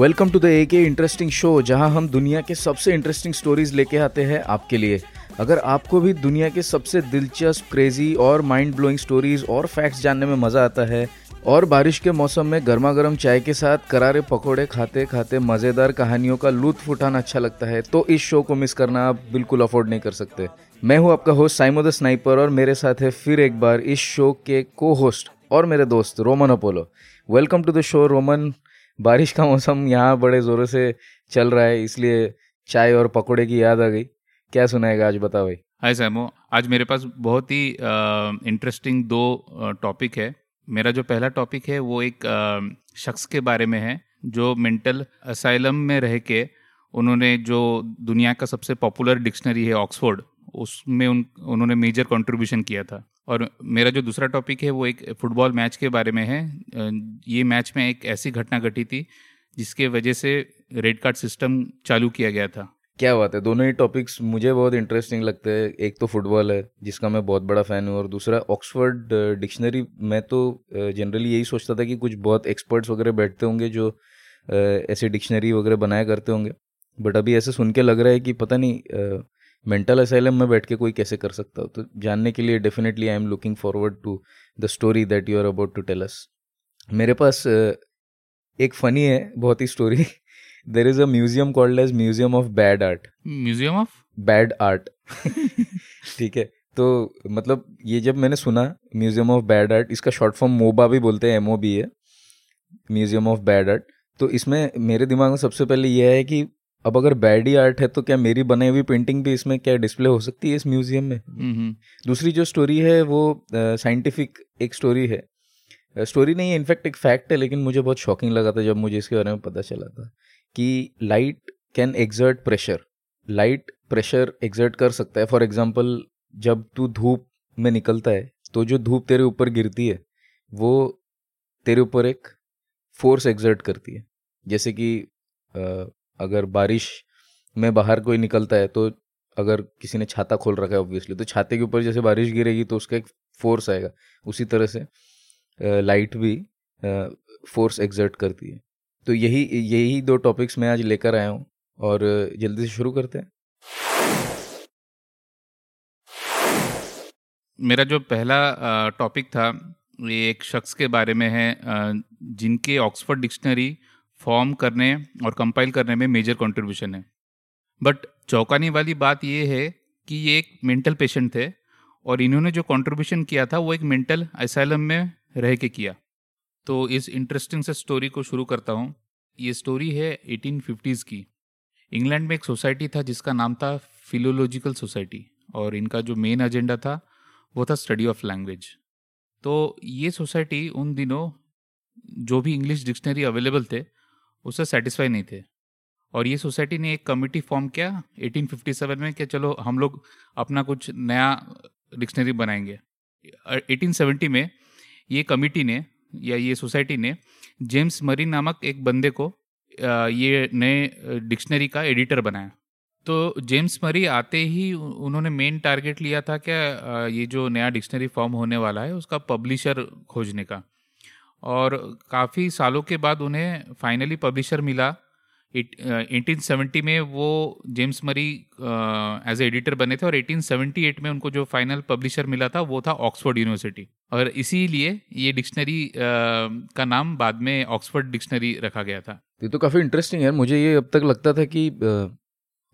Welcome to the ए के interesting show जहाँ हम दुनिया के सबसे इंटरेस्टिंग स्टोरीज लेके आते हैं आपके लिए। अगर आपको भी दुनिया के सबसे दिलचस्प क्रेजी और माइंड ब्लोइंग स्टोरीज और फैक्ट्स जानने में मज़ा आता है, और बारिश के मौसम में गर्मा गर्म चाय के साथ करारे पकोड़े खाते खाते मज़ेदार कहानियों का लुत्फ उठाना अच्छा लगता है तो इस शो को मिस करना आप बिल्कुल अफोर्ड नहीं कर सकते। मैं हूँ आपका होस्ट साइमो द स्नाइपर और मेरे साथ है फिर एक बार इस शो के को होस्ट और मेरे दोस्त Roman Apollo. Welcome to the show Roman. बारिश का मौसम यहाँ बड़े ज़ोरों से चल रहा है, इसलिए चाय और पकोड़े की याद आ गई। क्या सुनाएगा आज, बता भाई। हाय सैमो, आज मेरे पास बहुत ही इंटरेस्टिंग दो टॉपिक है। मेरा जो पहला टॉपिक है, वो एक शख्स के बारे में है, जो मेंटल असाइलम में रह के उन्होंने जो दुनिया का सबसे पॉपुलर डिक्शनरी है ऑक्सफोर्ड उसमें उन, उन्होंने मेजर कंट्रीब्यूशन किया था। और मेरा जो दूसरा टॉपिक है, वो एक फुटबॉल मैच के बारे में है। ये मैच में एक ऐसी घटना घटी थी, जिसके वजह से रेड कार्ड सिस्टम चालू किया गया था। क्या बात है? दोनों ही टॉपिक्स मुझे बहुत इंटरेस्टिंग लगते हैं। एक तो फुटबॉल है, जिसका मैं बहुत बड़ा फ़ैन हूँ, और दूसरा ऑक्सफर्ड डिक्शनरी मैं तो जनरली यही सोचता था कि कुछ बहुत एक्सपर्ट्स वगैरह बैठते होंगे जो ऐसे डिक्शनरी वगैरह बनाया करते होंगे। बट अभी ऐसे सुन के लग रहा है कि पता नहीं मेंटल असाइलम में बैठ के कोई कैसे कर सकता हो? तो जानने के लिए definitely I am looking forward to the story that you are about to tell us मेरे पास एक फ़नी है बहुत ही story there is a museum called as museum of bad art museum of bad art ठीक है? तो मतलब ये जब मैंने सुना म्यूज़ियम ऑफ़ बैड आर्ट इसका शॉर्ट फॉर्म मोबा भी बोलते हैं एम बी है म्यूज़ियम ऑफ़ बैड आर्ट तो इसमें मेरे दिमाग में सबसे पहले यह है कि अब अगर बैडी आर्ट है तो क्या मेरी बनाई हुई पेंटिंग भी इसमें क्या डिस्प्ले हो सकती है इस म्यूज़ियम में। दूसरी जो स्टोरी है वो साइंटिफिक एक स्टोरी है। स्टोरी नहीं है इनफैक्ट एक फैक्ट है लेकिन मुझे बहुत शॉकिंग लगा था जब मुझे इसके बारे में पता चला था कि light can exert pressure light pressure exert कर सकता है। फॉर एग्ज़ाम्पल जब तू धूप में निकलता है तो जो धूप तेरे ऊपर गिरती है वो तेरे ऊपर एक फोर्स एग्जर्ट करती है। जैसे कि अगर बारिश में बाहर कोई निकलता है तो अगर किसी ने छाता खोल रखा है ऑब्वियसली तो छाते के ऊपर जैसे बारिश गिरेगी तो उसका एक फोर्स आएगा। उसी तरह से लाइट भी फोर्स एग्जर्ट करती है। तो यही यही दो टॉपिक्स मैं आज लेकर आया हूँ, और जल्दी से शुरू करते हैं। मेरा जो पहला टॉपिक था, ये एक शख्स के बारे में है जिनके ऑक्सफोर्ड डिक्शनरी फॉर्म करने और कंपाइल करने में मेजर कंट्रीब्यूशन है। बट चौंकाने वाली बात यह है कि ये एक मेंटल पेशेंट थे और इन्होंने जो कंट्रीब्यूशन किया था, वो एक मेंटल असाइलम में रह के किया। तो इस इंटरेस्टिंग से स्टोरी को शुरू करता हूँ। ये स्टोरी है एटीन की। इंग्लैंड में एक सोसाइटी था जिसका नाम था फिलोलॉजिकल सोसाइटी और इनका जो मेन एजेंडा था, वो था स्टडी ऑफ़ लैंग्वेज। तो ये सोसाइटी उन दिनों जो भी इंग्लिश डिक्शनरी अवेलेबल थे उससे सेटिस्फाई नहीं थे। और ये सोसाइटी ने एक कमिटी फॉर्म किया 1857 में कि चलो हम लोग अपना कुछ नया डिक्शनरी बनाएँगे। 1870 में ये कमिटी ने या ये सोसाइटी ने जेम्स मरी नामक एक बंदे को ये नए डिक्शनरी का एडिटर बनाया। तो जेम्स मरी आते ही उन्होंने मेन टारगेट लिया था क्या ये जो नया डिक्शनरी फॉर्म होने वाला है उसका पब्लिशर खोजने का। और काफ़ी सालों के बाद उन्हें फाइनली पब्लिशर मिला। एटीन सेवेंटी में वो जेम्स मरी एज ए एडिटर बने थे और 1878 में उनको जो फाइनल पब्लिशर मिला था, वो था ऑक्सफोर्ड यूनिवर्सिटी और इसीलिए ये डिक्शनरी का नाम बाद में ऑक्सफोर्ड डिक्शनरी रखा गया था। ये तो काफ़ी इंटरेस्टिंग है। मुझे ये अब तक लगता था कि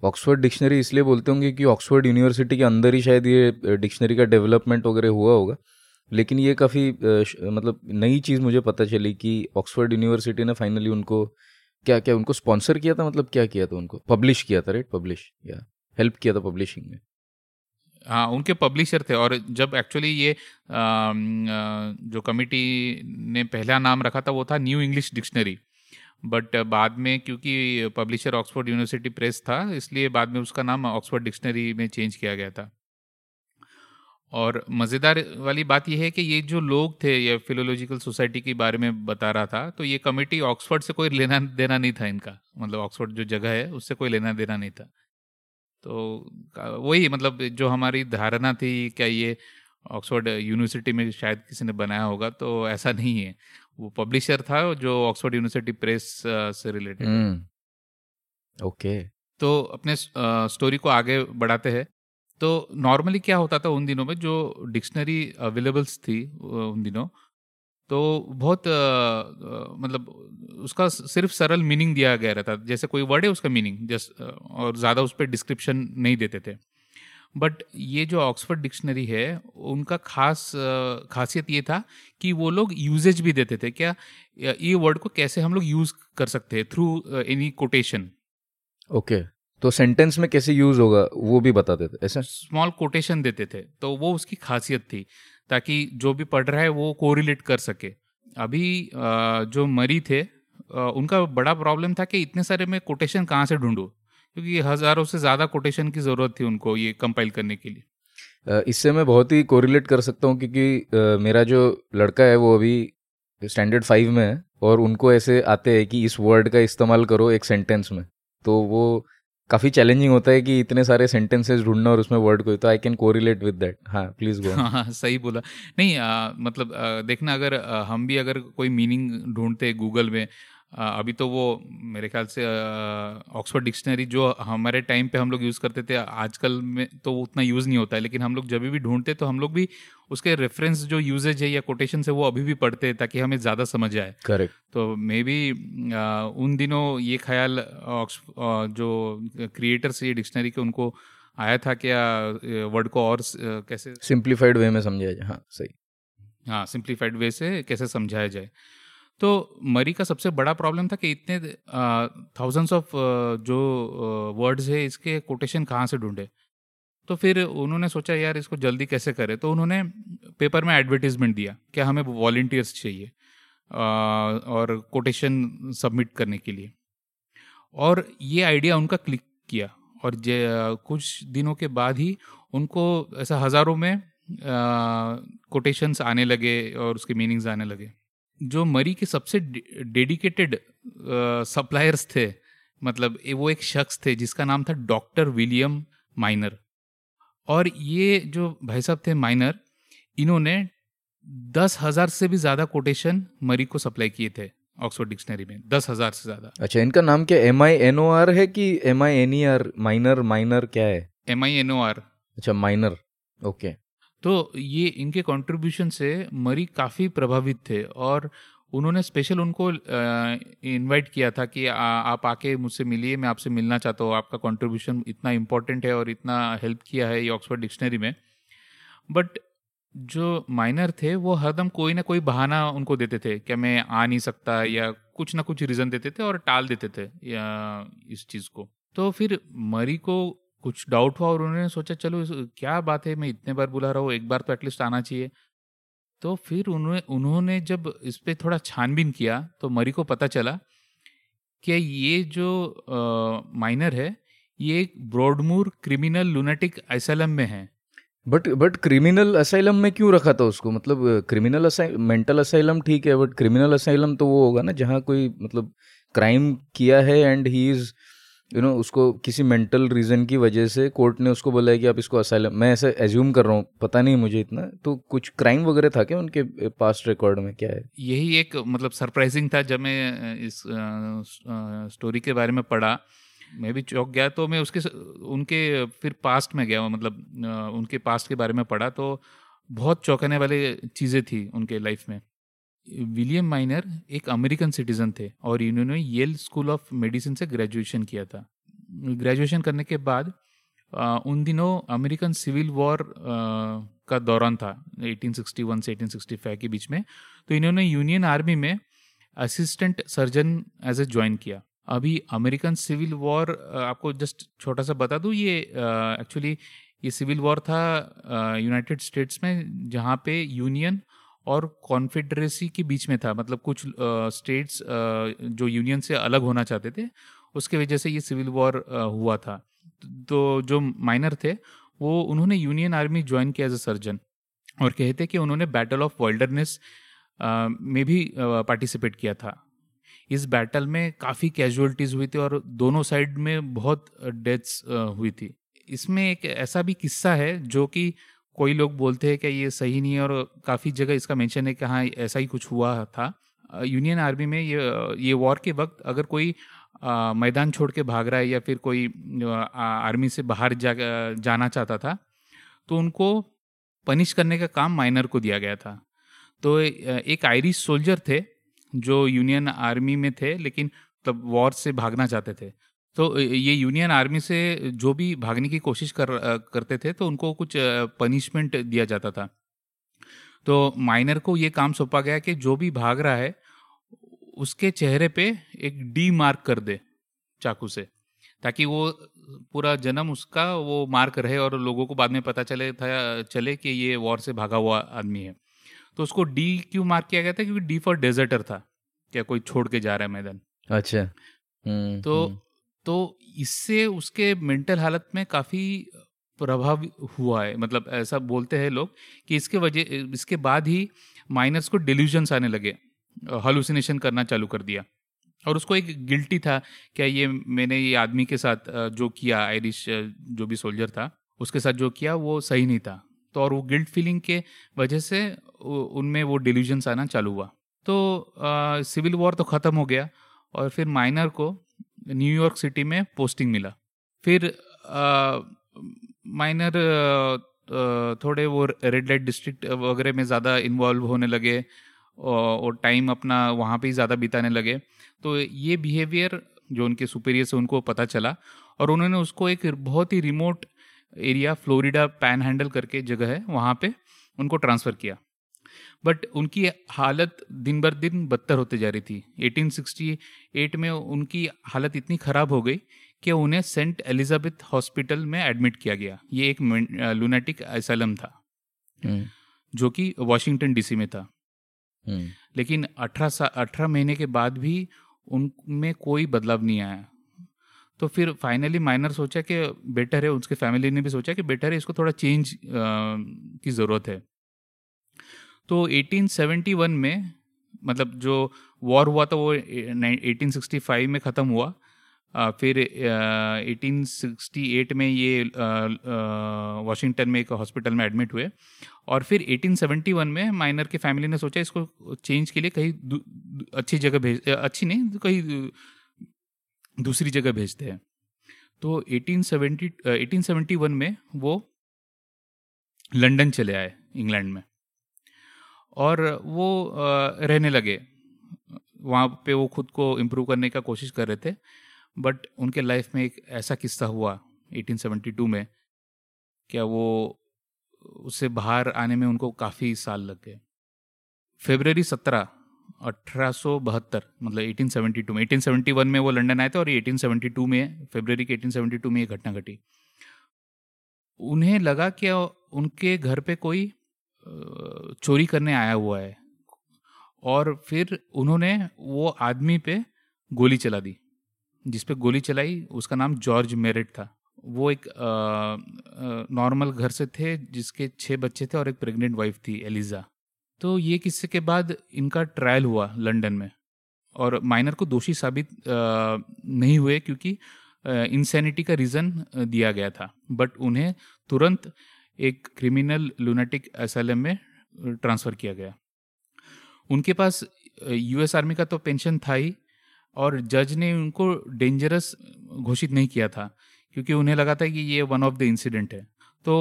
ऑक्सफोर्ड डिक्शनरी इसलिए बोलते होंगे कि ऑक्सफोर्ड यूनिवर्सिटी के अंदर ही शायद ये डिक्शनरी का डेवलपमेंट वगैरह हुआ होगा। लेकिन ये काफ़ी मतलब नई चीज़ मुझे पता चली कि ऑक्सफोर्ड यूनिवर्सिटी ने फाइनली उनको क्या क्या उनको स्पॉन्सर किया था? मतलब क्या किया था उनको? पब्लिश किया था राइट? पब्लिश या हेल्प किया था पब्लिशिंग में। हाँ उनके पब्लिशर थे और जब एक्चुअली ये आ, जो कमिटी ने पहला नाम रखा था वो था न्यू इंग्लिश डिक्शनरी। बट बाद में क्योंकि पब्लिशर ऑक्सफोर्ड यूनिवर्सिटी प्रेस था इसलिए बाद में उसका नाम ऑक्सफोर्ड डिक्शनरी में चेंज किया गया था। और मज़ेदार वाली बात यह है कि ये जो लोग थे ये फिलोलॉजिकल सोसाइटी के बारे में बता रहा था तो ये कमेटी ऑक्सफोर्ड से कोई लेना देना नहीं था इनका। मतलब ऑक्सफोर्ड जो जगह है उससे कोई लेना देना नहीं था। तो वही मतलब जो हमारी धारणा थी क्या ये ऑक्सफोर्ड यूनिवर्सिटी में शायद किसी ने बनाया होगा तो ऐसा नहीं है। वो पब्लिशर था जो ऑक्सफोर्ड यूनिवर्सिटी प्रेस से रिलेटेड हम्म। ओके। तो अपने स्टोरी को आगे बढ़ाते हैं। तो नॉर्मली क्या होता था उन दिनों में जो डिक्शनरी अवेलेबल्स थी उन दिनों तो बहुत आ, मतलब उसका सिर्फ़ सरल मीनिंग दिया गया रहता जैसे कोई वर्ड है उसका मीनिंग जस्ट और ज़्यादा उस पर डिस्क्रिप्शन नहीं देते थे। बट ये जो ऑक्सफर्ड डिक्शनरी है उनका खास खासियत ये था कि वो लोग यूजेज भी देते थे। क्या ये वर्ड को कैसे हम लोग यूज़ कर सकते हैं थ्रू एनी कोटेशन ओके तो सेंटेंस में कैसे यूज़ होगा वो भी बताते थे ऐसा? स्मॉल कोटेशन देते थे तो वो उसकी खासियत थी ताकि जो भी पढ़ रहा है वो कोरिलेट कर सके। अभी जो मरी थे उनका बड़ा प्रॉब्लम था कि इतने सारे मैं कोटेशन कहाँ से ढूंढूं? क्योंकि हज़ारों से ज़्यादा कोटेशन की ज़रूरत थी उनको ये कंपाइल करने के लिए। इससे मैं बहुत ही कोरिलेट कर सकता हूँ क्योंकि मेरा जो लड़का है वो अभी स्टैंडर्ड फाइव में है और उनको ऐसे आते हैं कि इस वर्ड का इस्तेमाल करो एक सेंटेंस में तो वो काफ़ी चैलेंजिंग होता है कि इतने सारे सेंटेंसेस ढूंढना और उसमें वर्ड को तो I can correlate with that हाँ प्लीज़ गो हाँ सही बोला। नहीं आ, मतलब आ, देखना अगर आ, हम भी अगर कोई मीनिंग ढूंढते गूगल में अभी तो वो मेरे ख्याल से ऑक्सफोर्ड डिक्शनरी जो हमारे टाइम पे हम लोग यूज़ करते थे आजकल में तो उतना यूज़ नहीं होता है लेकिन हम लोग जब भी ढूंढते तो हम लोग भी उसके रेफरेंस जो यूजेज है या कोटेशन है वो अभी भी पढ़ते हैं ताकि हमें ज़्यादा समझ आए। करेक्ट तो मे बी उन दिनों ये ख्याल जो क्रिएटर्स ये डिक्शनरी के उनको आया था क्या वर्ड को और कैसे सिंप्लीफाइड वे में समझाया जाए हाँ सही। हाँ सिंप्लीफाइड वे से कैसे समझाया जाए। तो मरी का सबसे बड़ा प्रॉब्लम था कि इतने थाउजेंड्स ऑफ़ जो वर्ड्स है, इसके कोटेशन कहाँ से ढूंढे? तो फिर उन्होंने सोचा, यार, इसको जल्दी कैसे करें? तो उन्होंने पेपर में एडवर्टीजमेंट दिया क्या हमें वॉल्टियर्स चाहिए और कोटेशन सबमिट करने के लिए। और ये आइडिया उनका क्लिक किया और कुछ दिनों के बाद ही उनको ऐसा हज़ारों में कोटेशंस आने लगे और उसके मीनिंग्स आने लगे। जो मरी के सबसे डेडिकेटेड सप्लायर्स थे मतलब वो एक शख्स थे जिसका नाम था डॉक्टर विलियम माइनर। और ये जो भाई साहब थे माइनर इन्होंने दस हज़ार से भी ज़्यादा कोटेशन मरी को सप्लाई किए थे ऑक्सफोर्ड डिक्शनरी में दस हज़ार से ज़्यादा। अच्छा इनका नाम क्या M I N O R है कि M I N E R minor minor क्या है? M I N O R अच्छा माइनर ओके। तो ये इनके कंट्रीब्यूशन से मरी काफ़ी प्रभावित थे और उन्होंने स्पेशल उनको इनवाइट किया था कि आ, आप आके मुझसे मिलिए मैं आपसे मिलना चाहता हूँ आपका कंट्रीब्यूशन इतना इम्पोर्टेंट है और इतना हेल्प किया है ये ऑक्सफोर्ड डिक्शनरी में। बट जो माइनर थे वो हरदम कोई ना कोई बहाना उनको देते थे क्या मैं आ नहीं सकता या कुछ ना कुछ रीज़न देते थे और टाल देते थे इस चीज़ को। तो फिर मरी को कुछ डाउट हुआ और उन्होंने सोचा, चलो क्या बात है, मैं इतने बार बुला रहा हूँ, एक बार तो एटलीस्ट आना चाहिए। तो फिर उन्होंने उन्होंने जब इस पर थोड़ा छानबीन किया तो मरी को पता चला कि ये जो माइनर है, ये एक ब्रॉडमूर क्रिमिनल लुनेटिक असाइलम में है। बट बट क्रिमिनल असाइलम में क्यों रखा था उसको? मतलब क्रिमिनल मेंटल असाइलम ठीक है, बट क्रिमिनल असाइलम तो वो होगा ना, जहाँ कोई मतलब क्राइम किया है and he is you know उसको किसी मेंटल रीजन की वजह से कोर्ट ने उसको बोला है कि आप इसको असाइलम मैं ऐसे एज्यूम कर रहा हूँ, पता नहीं मुझे इतना तो कुछ क्राइम वगैरह था क्या उनके पास्ट रिकॉर्ड में, क्या है? यही एक मतलब सरप्राइजिंग था जब मैं इस स्टोरी के बारे में पढ़ा। मैं भी चौक गया तो मैं उसके उनके, फिर पास्ट में गया मतलब उनके पास्ट के बारे में पढ़ा तो बहुत चौंकाने वाली चीज़ें थी उनके लाइफ में। विलियम माइनर एक अमेरिकन सिटीजन थे और इन्होंने येल स्कूल ऑफ़ मेडिसिन से ग्रेजुएशन किया था। ग्रेजुएशन करने के बाद आ, उन दिनों अमेरिकन सिविल वॉर का दौरान था 1861 से 1865 के बीच में। तो इन्होंने यूनियन आर्मी में assistant surgeon as a join किया। अभी अमेरिकन सिविल वॉर आपको जस्ट छोटा सा बता दूँ ये एक्चुअली ये सिविल वॉर था यूनाइटेड स्टेट्स में जहाँ पे यूनियन और कॉन्फेडरेसी के बीच में था। मतलब कुछ स्टेट्स जो यूनियन से अलग होना चाहते थे, उसके वजह से ये सिविल वॉर हुआ था। तो जो माइनर थे, वो उन्होंने यूनियन आर्मी ज्वाइन किया एज अ सर्जन और कहते कि उन्होंने बैटल ऑफ़ वाइल्डरनेस में भी पार्टिसिपेट किया था। इस बैटल में काफ़ी कैजुअलिटीज़ हुई थी और दोनों साइड में बहुत डेथ्स हुई थी। इसमें एक ऐसा भी किस्सा है जो कि कोई लोग बोलते हैं कि ये सही नहीं है और काफ़ी जगह इसका मेंशन है कि हाँ ऐसा ही कुछ हुआ था। यूनियन आर्मी में ये ये वॉर के वक्त अगर कोई आ, मैदान छोड़ के भाग रहा है या फिर कोई आ, आर्मी से बाहर जा जाना चाहता था तो उनको पनिश करने का काम माइनर को दिया गया था। तो एक आयरिश सोल्जर थे जो यूनियन आर्मी में थे लेकिन तब वॉर से भागना चाहते थे। तो ये यूनियन आर्मी से जो भी भागने की कोशिश कर करते थे तो उनको कुछ पनिशमेंट दिया जाता था। तो माइनर को ये काम सौंपा गया कि जो भी भाग रहा है उसके चेहरे पे एक डी मार्क कर दे चाकू से ताकि वो पूरा जन्म उसका वो मार्क रहे और लोगों को बाद में पता चले था चले कि ये वॉर से भागा हुआ आदमी है। तो उसको डी क्यों मार्क किया गया था? क्योंकि डी फॉर डेजर्टर था क्या कोई छोड़ के जा रहा है मैदान। अच्छा। हम्म, तो हम्म। तो इससे उसके मेंटल हालत में काफ़ी प्रभाव हुआ है। मतलब ऐसा बोलते हैं लोग कि इसके वजह, इसके बाद ही माइनर्स को डिल्यूजन्स आने लगे, हलुसिनेशन करना चालू कर दिया। और उसको एक गिल्टी था क्या ये मैंने ये आदमी के साथ, जो किया, आयरिश, जो भी सोल्जर था, उसके साथ जो किया, वो सही नहीं था। तो और वो गिल्ट फीलिंग के वजह से उनमें वो डिल्यूजन्स आना चालू हुआ। तो सिविल वॉर तो ख़त्म हो गया और फिर माइनर को न्यूयॉर्क सिटी में पोस्टिंग मिला। फिर माइनर थोड़े वो रेड लाइट डिस्ट्रिक्ट वगैरह में ज़्यादा इन्वॉल्व होने लगे और टाइम अपना वहाँ पे ही ज़्यादा बिताने लगे। तो ये बिहेवियर जो उनके सुपीरियर से उनको पता चला और उन्होंने उसको एक बहुत ही remote area Florida pan handle करके जगह है, वहाँ पे उनको ट्रांसफ़र किया। बट उनकी हालत दिन बर दिन बदतर होते जा रही थी। 1868 में उनकी हालत इतनी ख़राब हो गई कि उन्हें सेंट एलिजाबेथ हॉस्पिटल में एडमिट किया गया। ये एक लुनेटिक एसलम था। हम्म। जो कि वॉशिंगटन डीसी में था। हम्म। लेकिन अठारह अठारह महीने के बाद भी उनमें कोई बदलाव नहीं आया। तो फिर फाइनली माइनर सोचा कि बेटर है उसके फैमिली ने भी सोचा कि बेटर है इसको थोड़ा चेंज की ज़रूरत है। तो 1871 में मतलब जो वॉर हुआ था वो 1865 में ख़त्म हुआ। आ, फिर सिक्सटी एट में ये वाशिंगटन में एक हॉस्पिटल में एडमिट हुए। और फिर 1871 में माइनर के फैमिली ने सोचा इसको चेंज के लिए कहीं अच्छी जगह भेज अच्छी नहीं कहीं दूसरी जगह भेजते हैं। तो 1870 1871 में वो लंदन चले आए इंग्लैंड में। और वो रहने लगे। वहाँ पे वो खुद को इम्प्रूव करने का कोशिश कर रहे थे बट उनके लाइफ में एक ऐसा किस्सा हुआ 1872 में, क्या वो उससे बाहर आने में उनको काफ़ी साल लग गए। फेबररी सत्रह, अठारह मतलब 1872 में 1871 में वो लंदन आए थे और 1872 में फेबररी के 1872 में ये घटना घटी। उन्हें लगा कि उनके घर पे कोई चोरी करने आया हुआ है। और फिर उन्होंने वो आदमी पे गोली चला दी, जिस पे गोली चलाई, उसका नाम जॉर्ज मेरिट था। वो एक नॉर्मल घर से थे, जिसके छः बच्चे थे और एक प्रेग्नेंट वाइफ थी, एलिजा। तो ये किस्से के बाद इनका ट्रायल हुआ लंदन में। और माइनर को दोषी साबित नहीं हुए, क्योंकि इंसैनिटी का रीज़न दिया गया था। बट उन्हें तुरंत एक क्रिमिनल लूनेटिक एसएलएम में ट्रांसफ़र किया गया। उनके पास यूएस आर्मी का तो पेंशन था ही, और जज ने उनको डेंजरस घोषित नहीं किया था, क्योंकि उन्हें लगा था कि ये वन ऑफ़ द इंसिडेंट है। तो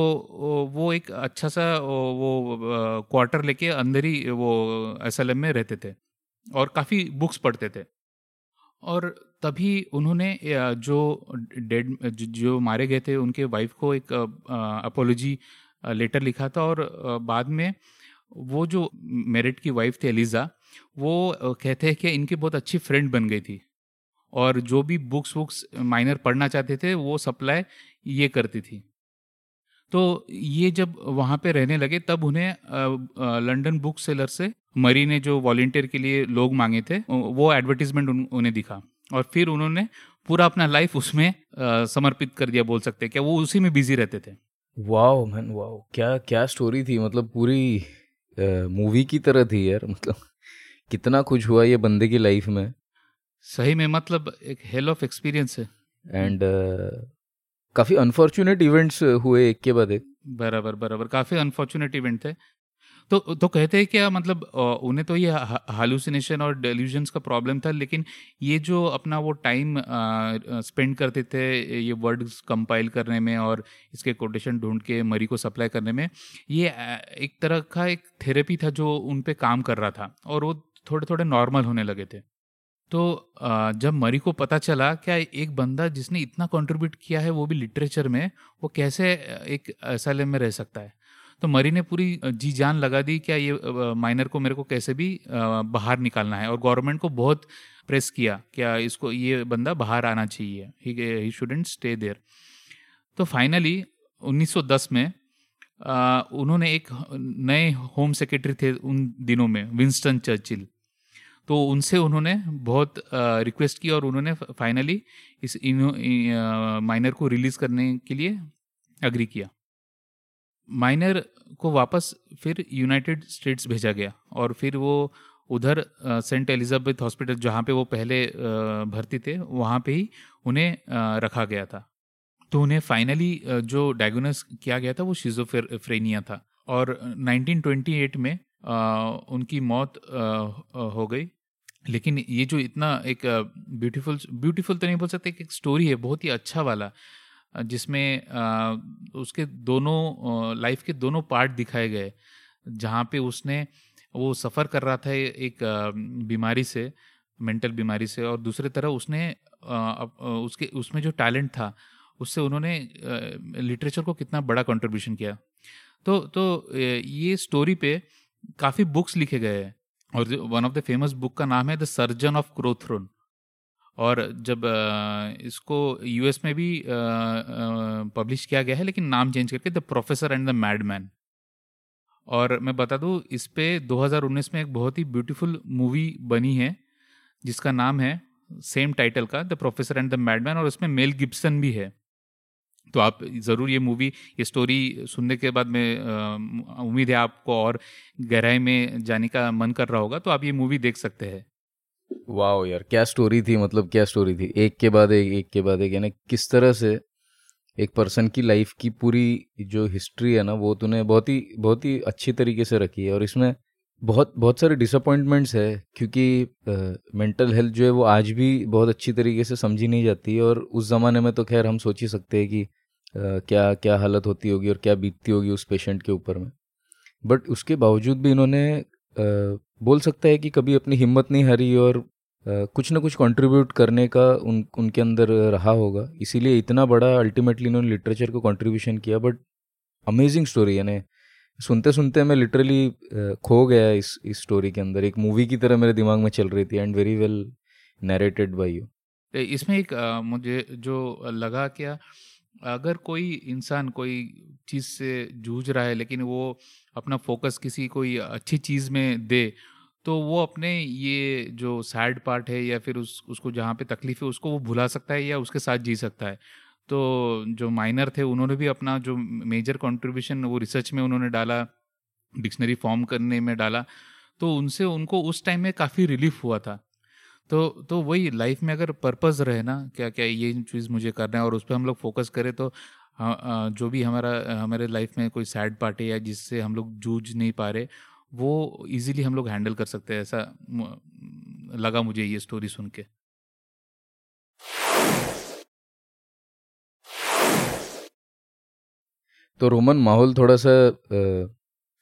वो एक अच्छा सा वो क्वार्टर लेके अंदर ही वो एसएलएम में रहते थे, और काफ़ी बुक्स पढ़ते थे। और तभी उन्होंने जो डेड जो मारे गए थे उनके वाइफ को एक अपोलॉजी लेटर लिखा था और बाद में वो जो मेरिट की वाइफ थी एलिज़ा वो कहते हैं कि इनकी बहुत अच्छी फ्रेंड बन गई थी। और जो भी बुक्स वुक्स माइनर पढ़ना चाहते थे वो सप्लाई ये करती थी। तो ये जब वहाँ पे रहने लगे तब उन्हें लंदन बुक सेलर से मरी ने जो वॉल्टियर के लिए लोग मांगे थे वो एडवर्टीजमेंट उन, उन्हें दिखा। और फिर उन्होंने पूरा अपना लाइफ उसमें समर्पित कर दिया बोल सकते हैं। क्या वो उसी में बिज़ी रहते थे? वाओ मैन वाओ क्या क्या स्टोरी थी? मतलब पूरी मूवी की तरह थी यार मतलब। कितना कुछ हुआ ये बंदे की लाइफ में। सही में मतलब एक हेल ऑफ़ एक्सपीरियंस है। एंड uh, काफ़ी अनफॉर्चुनेट इवेंट्स हुए एक के बाद एक। बराबर बराबर। काफ़ी अनफॉर्चुनेट इवेंट थे। तो तो कहते हैं क्या मतलब उन्हें तो ये हालुसिनेशन और डेल्यूजन्स का प्रॉब्लम था, लेकिन ये जो अपना वो टाइम स्पेंड करते थे, ये वर्ड्स कंपाइल करने में और इसके कोटेशन ढूंढ के मरी को सप्लाई करने में, ये एक तरह का एक थेरेपी था जो उन पर काम कर रहा था और वो थोड़े थोड़े नॉर्मल होने लगे थे। तो जब मरी को पता चला, क्या एक बंदा जिसने इतना कंट्रीब्यूट किया है वो भी लिटरेचर में, वो कैसे एक एसाइलम में रह सकता है? तो मरी ने पूरी जी जान लगा दी क्या ये माइनर को मेरे को कैसे भी बाहर निकालना है? और गवर्नमेंट को बहुत प्रेस किया क्या इसको ये बंदा बाहर आना चाहिए? ही शुडेंट स्टे देयर तो फाइनली 1910 में आ, उन्होंने एक नए होम सेक्रेटरी थे उन दिनों में विंस्टन चर्चिल। तो उनसे उन्होंने बहुत रिक्वेस्ट की और उन्होंने फाइनली इस माइनर को रिलीज़ करने के लिए अग्री किया। माइनर को वापस फिर यूनाइटेड स्टेट्स भेजा गया और फिर वो उधर सेंट एलिजाबेथ हॉस्पिटल जहाँ पे वो पहले भर्ती थे, वहाँ पे ही उन्हें रखा गया था। तो उन्हें फाइनली जो डायग्नोस किया गया था वो शिजोफ्रेनिया था और 1928 में उनकी मौत हो गई। लेकिन ये जो इतना एक ब्यूटीफुल ब्यूटीफुल तो नहीं बोल सकते एक स्टोरी है, बहुत ही अच्छा वाला। जिसमें उसके दोनों लाइफ के दोनों पार्ट दिखाए गए, जहाँ पे उसने वो सफ़र कर रहा था एक बीमारी से मेंटल बीमारी से, और दूसरी तरह उसने उसके, उसमें जो टैलेंट था, उससे उन्होंने लिटरेचर को कितना बड़ा कंट्रीब्यूशन किया। तो तो ये स्टोरी पे काफ़ी बुक्स लिखे गए हैं, और one of the famous book का नाम है द सर्जन ऑफ़ क्रोथ्रोन और जब इसको यूएस में भी पब्लिश किया गया है, लेकिन नाम चेंज करके the professor and the madman और मैं बता दूँ, इस पे 2019 में एक बहुत ही ब्यूटीफुल मूवी बनी है, जिसका नाम है सेम टाइटल का the professor and the madman और उसमें मेल गिब्सन भी है। तो आप ज़रूर ये मूवी ये स्टोरी सुनने के बाद में उम्मीद है आपको और गहराई में जाने का मन कर रहा होगा तो आप ये मूवी देख सकते हैं। वाह यार क्या स्टोरी थी मतलब क्या स्टोरी थी? एक के बाद एक एक के बाद एक यानी किस तरह से एक पर्सन की लाइफ की पूरी जो हिस्ट्री है ना वो तूने बहुत ही बहुत ही अच्छी तरीके से रखी है और इसमें बहुत बहुत सारे डिसअपॉइंटमेंट्स है क्योंकि मेंटल हेल्थ जो है वो आज भी बहुत अच्छी तरीके से समझी नहीं जाती और उस ज़माने में तो खैर हम सोच ही सकते हैं कि आ, क्या क्या हालत होती होगी और क्या बीतती होगी उस पेशेंट के ऊपर में। बट उसके बावजूद भी इन्होंने बोल सकता है कि कभी अपनी हिम्मत नहीं हारी और कुछ ना कुछ कंट्रीब्यूट करने का उन उनके अंदर रहा होगा। इसीलिए इतना बड़ा अल्टीमेटली इन्होंने लिटरेचर को कंट्रीब्यूशन किया बट अमेजिंग स्टोरी यानी सुनते सुनते मैं लिटरली खो गया इस इस स्टोरी के अंदर। एक मूवी की तरह मेरे दिमाग में चल रही थी and very well narrated by you इसमें एक आ, मुझे जो लगा क्या अगर कोई इंसान कोई चीज़ से जूझ रहा है, लेकिन वो अपना फोकस किसी कोई अच्छी चीज़ में दे तो वो अपने ये जो सैड पार्ट है या फिर उस, उसको जहाँ पे तकलीफ़ है, उसको वो भुला सकता है या उसके साथ जी सकता है। तो जो माइनर थे, उन्होंने भी अपना जो मेजर कंट्रीब्यूशन वो रिसर्च में उन्होंने डाला, डिक्शनरी फॉर्म करने में डाला तो उनसे उनको उस टाइम में काफ़ी रिलीफ हुआ था। तो तो वही लाइफ में अगर पर्पज़ रहे ना, क्या क्या ये चीज़ मुझे करना है और उस पर हम लोग फोकस करें तो जो भी हमारा, हमारे लाइफ में कोई सैड पार्ट है या जिससे हम लोग जूझ नहीं पा रहे, वो इजीली हम लोग हैंडल कर सकते हैं, ऐसा लगा मुझे ये स्टोरी सुन के। तो रोमन, माहौल थोड़ा सा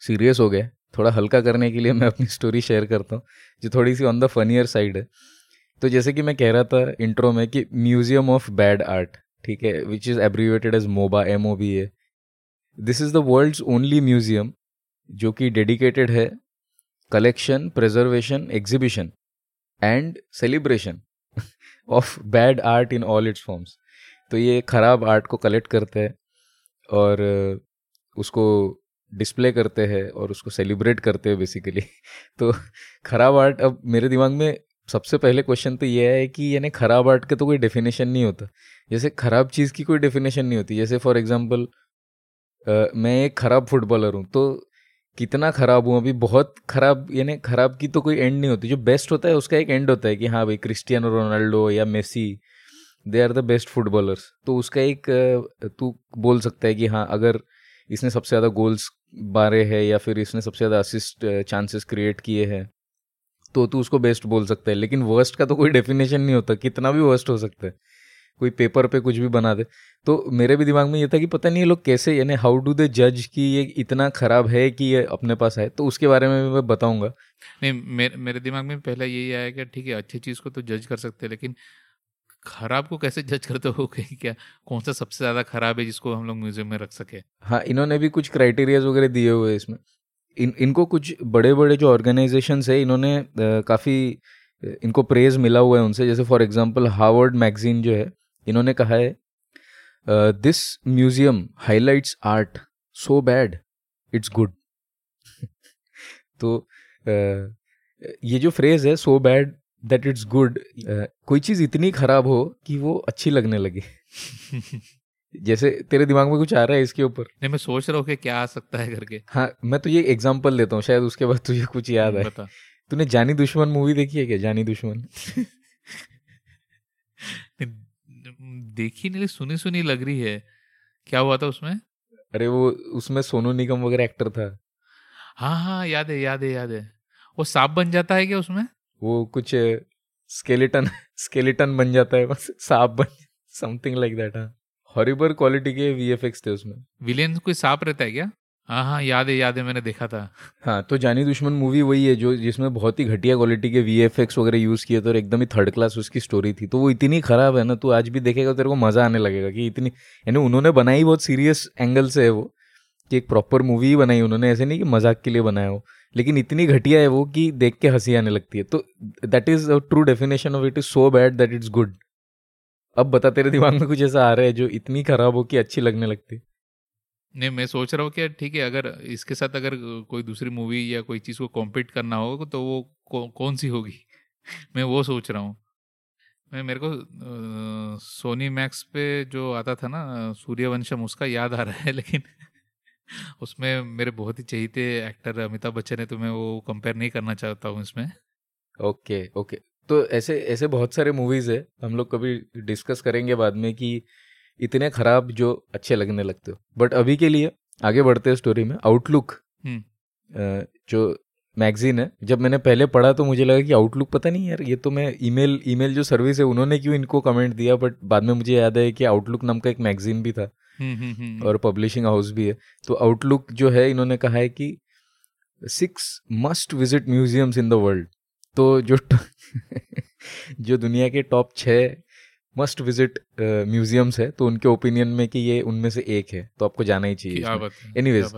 सीरियस हो गया थोड़ा हल्का करने के लिए मैं अपनी स्टोरी शेयर करता हूँ, जो थोड़ी सी ऑन द फनियर साइड है। तो जैसे कि मैं कह रहा था इंट्रो में कि म्यूज़ियम ऑफ़ बैड आर्ट ठीक है which is abbreviated as MOBA M O B A this is the world's only museum जो कि डेडिकेटेड है collection preservation exhibition and celebration of bad art in all its forms तो ये खराब art को collect करते हैं और उसको डिस्प्ले करते हैं और उसको सेलिब्रेट करते हैं बेसिकली तो खराब आर्ट अब मेरे दिमाग में सबसे पहले क्वेश्चन तो ये है कि यानी खराब आर्ट का तो कोई डेफिनेशन नहीं होता। जैसे खराब चीज़ की कोई डेफिनेशन नहीं होती। जैसे फॉर एग्जांपल मैं एक खराब फुटबॉलर हूँ तो कितना खराब हूँ अभी? बहुत खराब, यानी खराब की तो कोई एंड नहीं होती। जो बेस्ट होता है, उसका एक एंड होता है कि हाँ भाई क्रिस्टियानो रोनाल्डो या Messi they are the best footballers तो उसका एक तू बोल सकता है कि हाँ अगर इसने सबसे ज़्यादा गोल्स मारे हैं या फिर इसने सबसे ज़्यादा असिस्ट चांसेस क्रिएट किए हैं तो तू उसको बेस्ट बोल सकता है लेकिन वर्स्ट का तो कोई डेफिनेशन नहीं होता कितना भी वर्स्ट हो सकता है कोई पेपर पे कुछ भी बना दे। तो मेरे भी दिमाग में ये था कि पता नहीं ये लोग कैसे यानी हाउ डू दे जज कि ये इतना खराब है कि ये अपने पास है तो उसके बारे में भी मैं बताऊँगा। नहीं मेरे मेरे दिमाग में पहले यही आया कि ठीक है अच्छी चीज़ को तो जज कर सकते हैं लेकिन खराब को कैसे जज करते हो? कि क्या कौन सा सबसे ज़्यादा खराब है जिसको हम लोग म्यूज़ियम में रख सके? हाँ इन्होंने भी कुछ क्राइटेरियाज वगैरह दिए हुए इसमें। इन इनको कुछ बड़े बड़े जो ऑर्गेनाइजेशन है इन्होंने काफ़ी इनको प्रेज मिला हुआ है उनसे। जैसे फॉर एग्जांपल हार्वर्ड मैगजीन जो है इन्होंने कहा है this museum highlights art so bad it's good तो uh, ये जो फ्रेज है so bad that it's good कोई चीज़ इतनी खराब हो कि वो अच्छी लगने लगे। जैसे तेरे दिमाग में कुछ आ रहा है इसके ऊपर? नहीं मैं सोच रहा हूँ कि क्या आ सकता है करके। हाँ मैं तो ये एग्जांपल लेता हूँ शायद उसके बाद तुझे कुछ याद है तूने जानी दुश्मन मूवी देखी है क्या? जानी दुश्मन। देखी नहीं सुनी सुनी लग रही है। क्या हुआ था उसमें? अरे वो उसमें सोनू निगम वगैरह एक्टर था। हाँ हाँ याद है याद है याद है। वो सांप बन जाता है क्या उसमें? वो कुछ स्केलेटन स्केलेटन बन जाता है बस सांप बन समथिंग लाइक दैट हाँ। हॉरिबर क्वालिटी के वीएफएक्स थे उसमें। विलेन कोई सांप रहता है क्या? हाँ हाँ याद है याद है मैंने देखा था। हाँ तो जानी दुश्मन मूवी वही है जो जिसमें बहुत ही घटिया क्वालिटी के वीएफएक्स वगैरह यूज़ किए थे और एकदम ही थर्ड क्लास उसकी स्टोरी थी। तो वो इतनी खराब है ना तू आज भी देखेगा तेरे को मज़ा आने लगेगा कि इतनी यानी उन्होंने बनाई बहुत सीरियस एंगल से है वो कि एक प्रॉपर मूवी ही बनाई उन्होंने ऐसे नहीं कि मज़ाक के लिए बनाया हो। लेकिन इतनी घटिया है वो कि देख के हँसी आने लगती है। तो that is a true definition of it is so bad that it's good अब बता तेरे दिमाग में कुछ ऐसा आ रहा है जो इतनी खराब हो कि अच्छी लगने लगती? नहीं मैं सोच रहा हूँ कि ठीक है अगर इसके साथ अगर कोई दूसरी मूवी या कोई चीज़ को कॉम्पीट करना हो तो वो कौ, कौन सी होगी? मैं वो सोच रहा हूँ। मैं मेरे को सोनी मैक्स पे जो आता था ना सूर्यवंशम उसका याद आ रहा है लेकिन उसमें मेरे बहुत ही चहीते एक्टर अमिताभ बच्चन है तो मैं वो कंपेयर नहीं करना चाहता हूँ इसमें। Okay okay. तो ऐसे ऐसे बहुत सारे मूवीज़ है हम लोग कभी डिस्कस करेंगे बाद में कि इतने खराब जो अच्छे लगने लगते हो। बट अभी के लिए आगे बढ़ते हैं स्टोरी में आउटलुक हम्म। जो मैगजीन है जब मैंने पहले पढ़ा तो मुझे लगा कि आउटलुक पता नहीं यार ये तो मैं ईमेल ईमेल जो सर्विस है उन्होंने क्यों इनको कमेंट दिया? बट बाद में मुझे याद है कि आउटलुक नाम का एक मैगजीन भी था। हम्म, हम्म, और पब्लिशिंग हाउस भी है। तो आउटलुक जो है इन्होंने कहा है कि six must visit museums in the world तो जो जो दुनिया के टॉप छः मस्ट विज़िट म्यूजियम्स है तो उनके ओपिनियन में कि ये उनमें से एक है तो आपको जाना ही चाहिए एनीवेज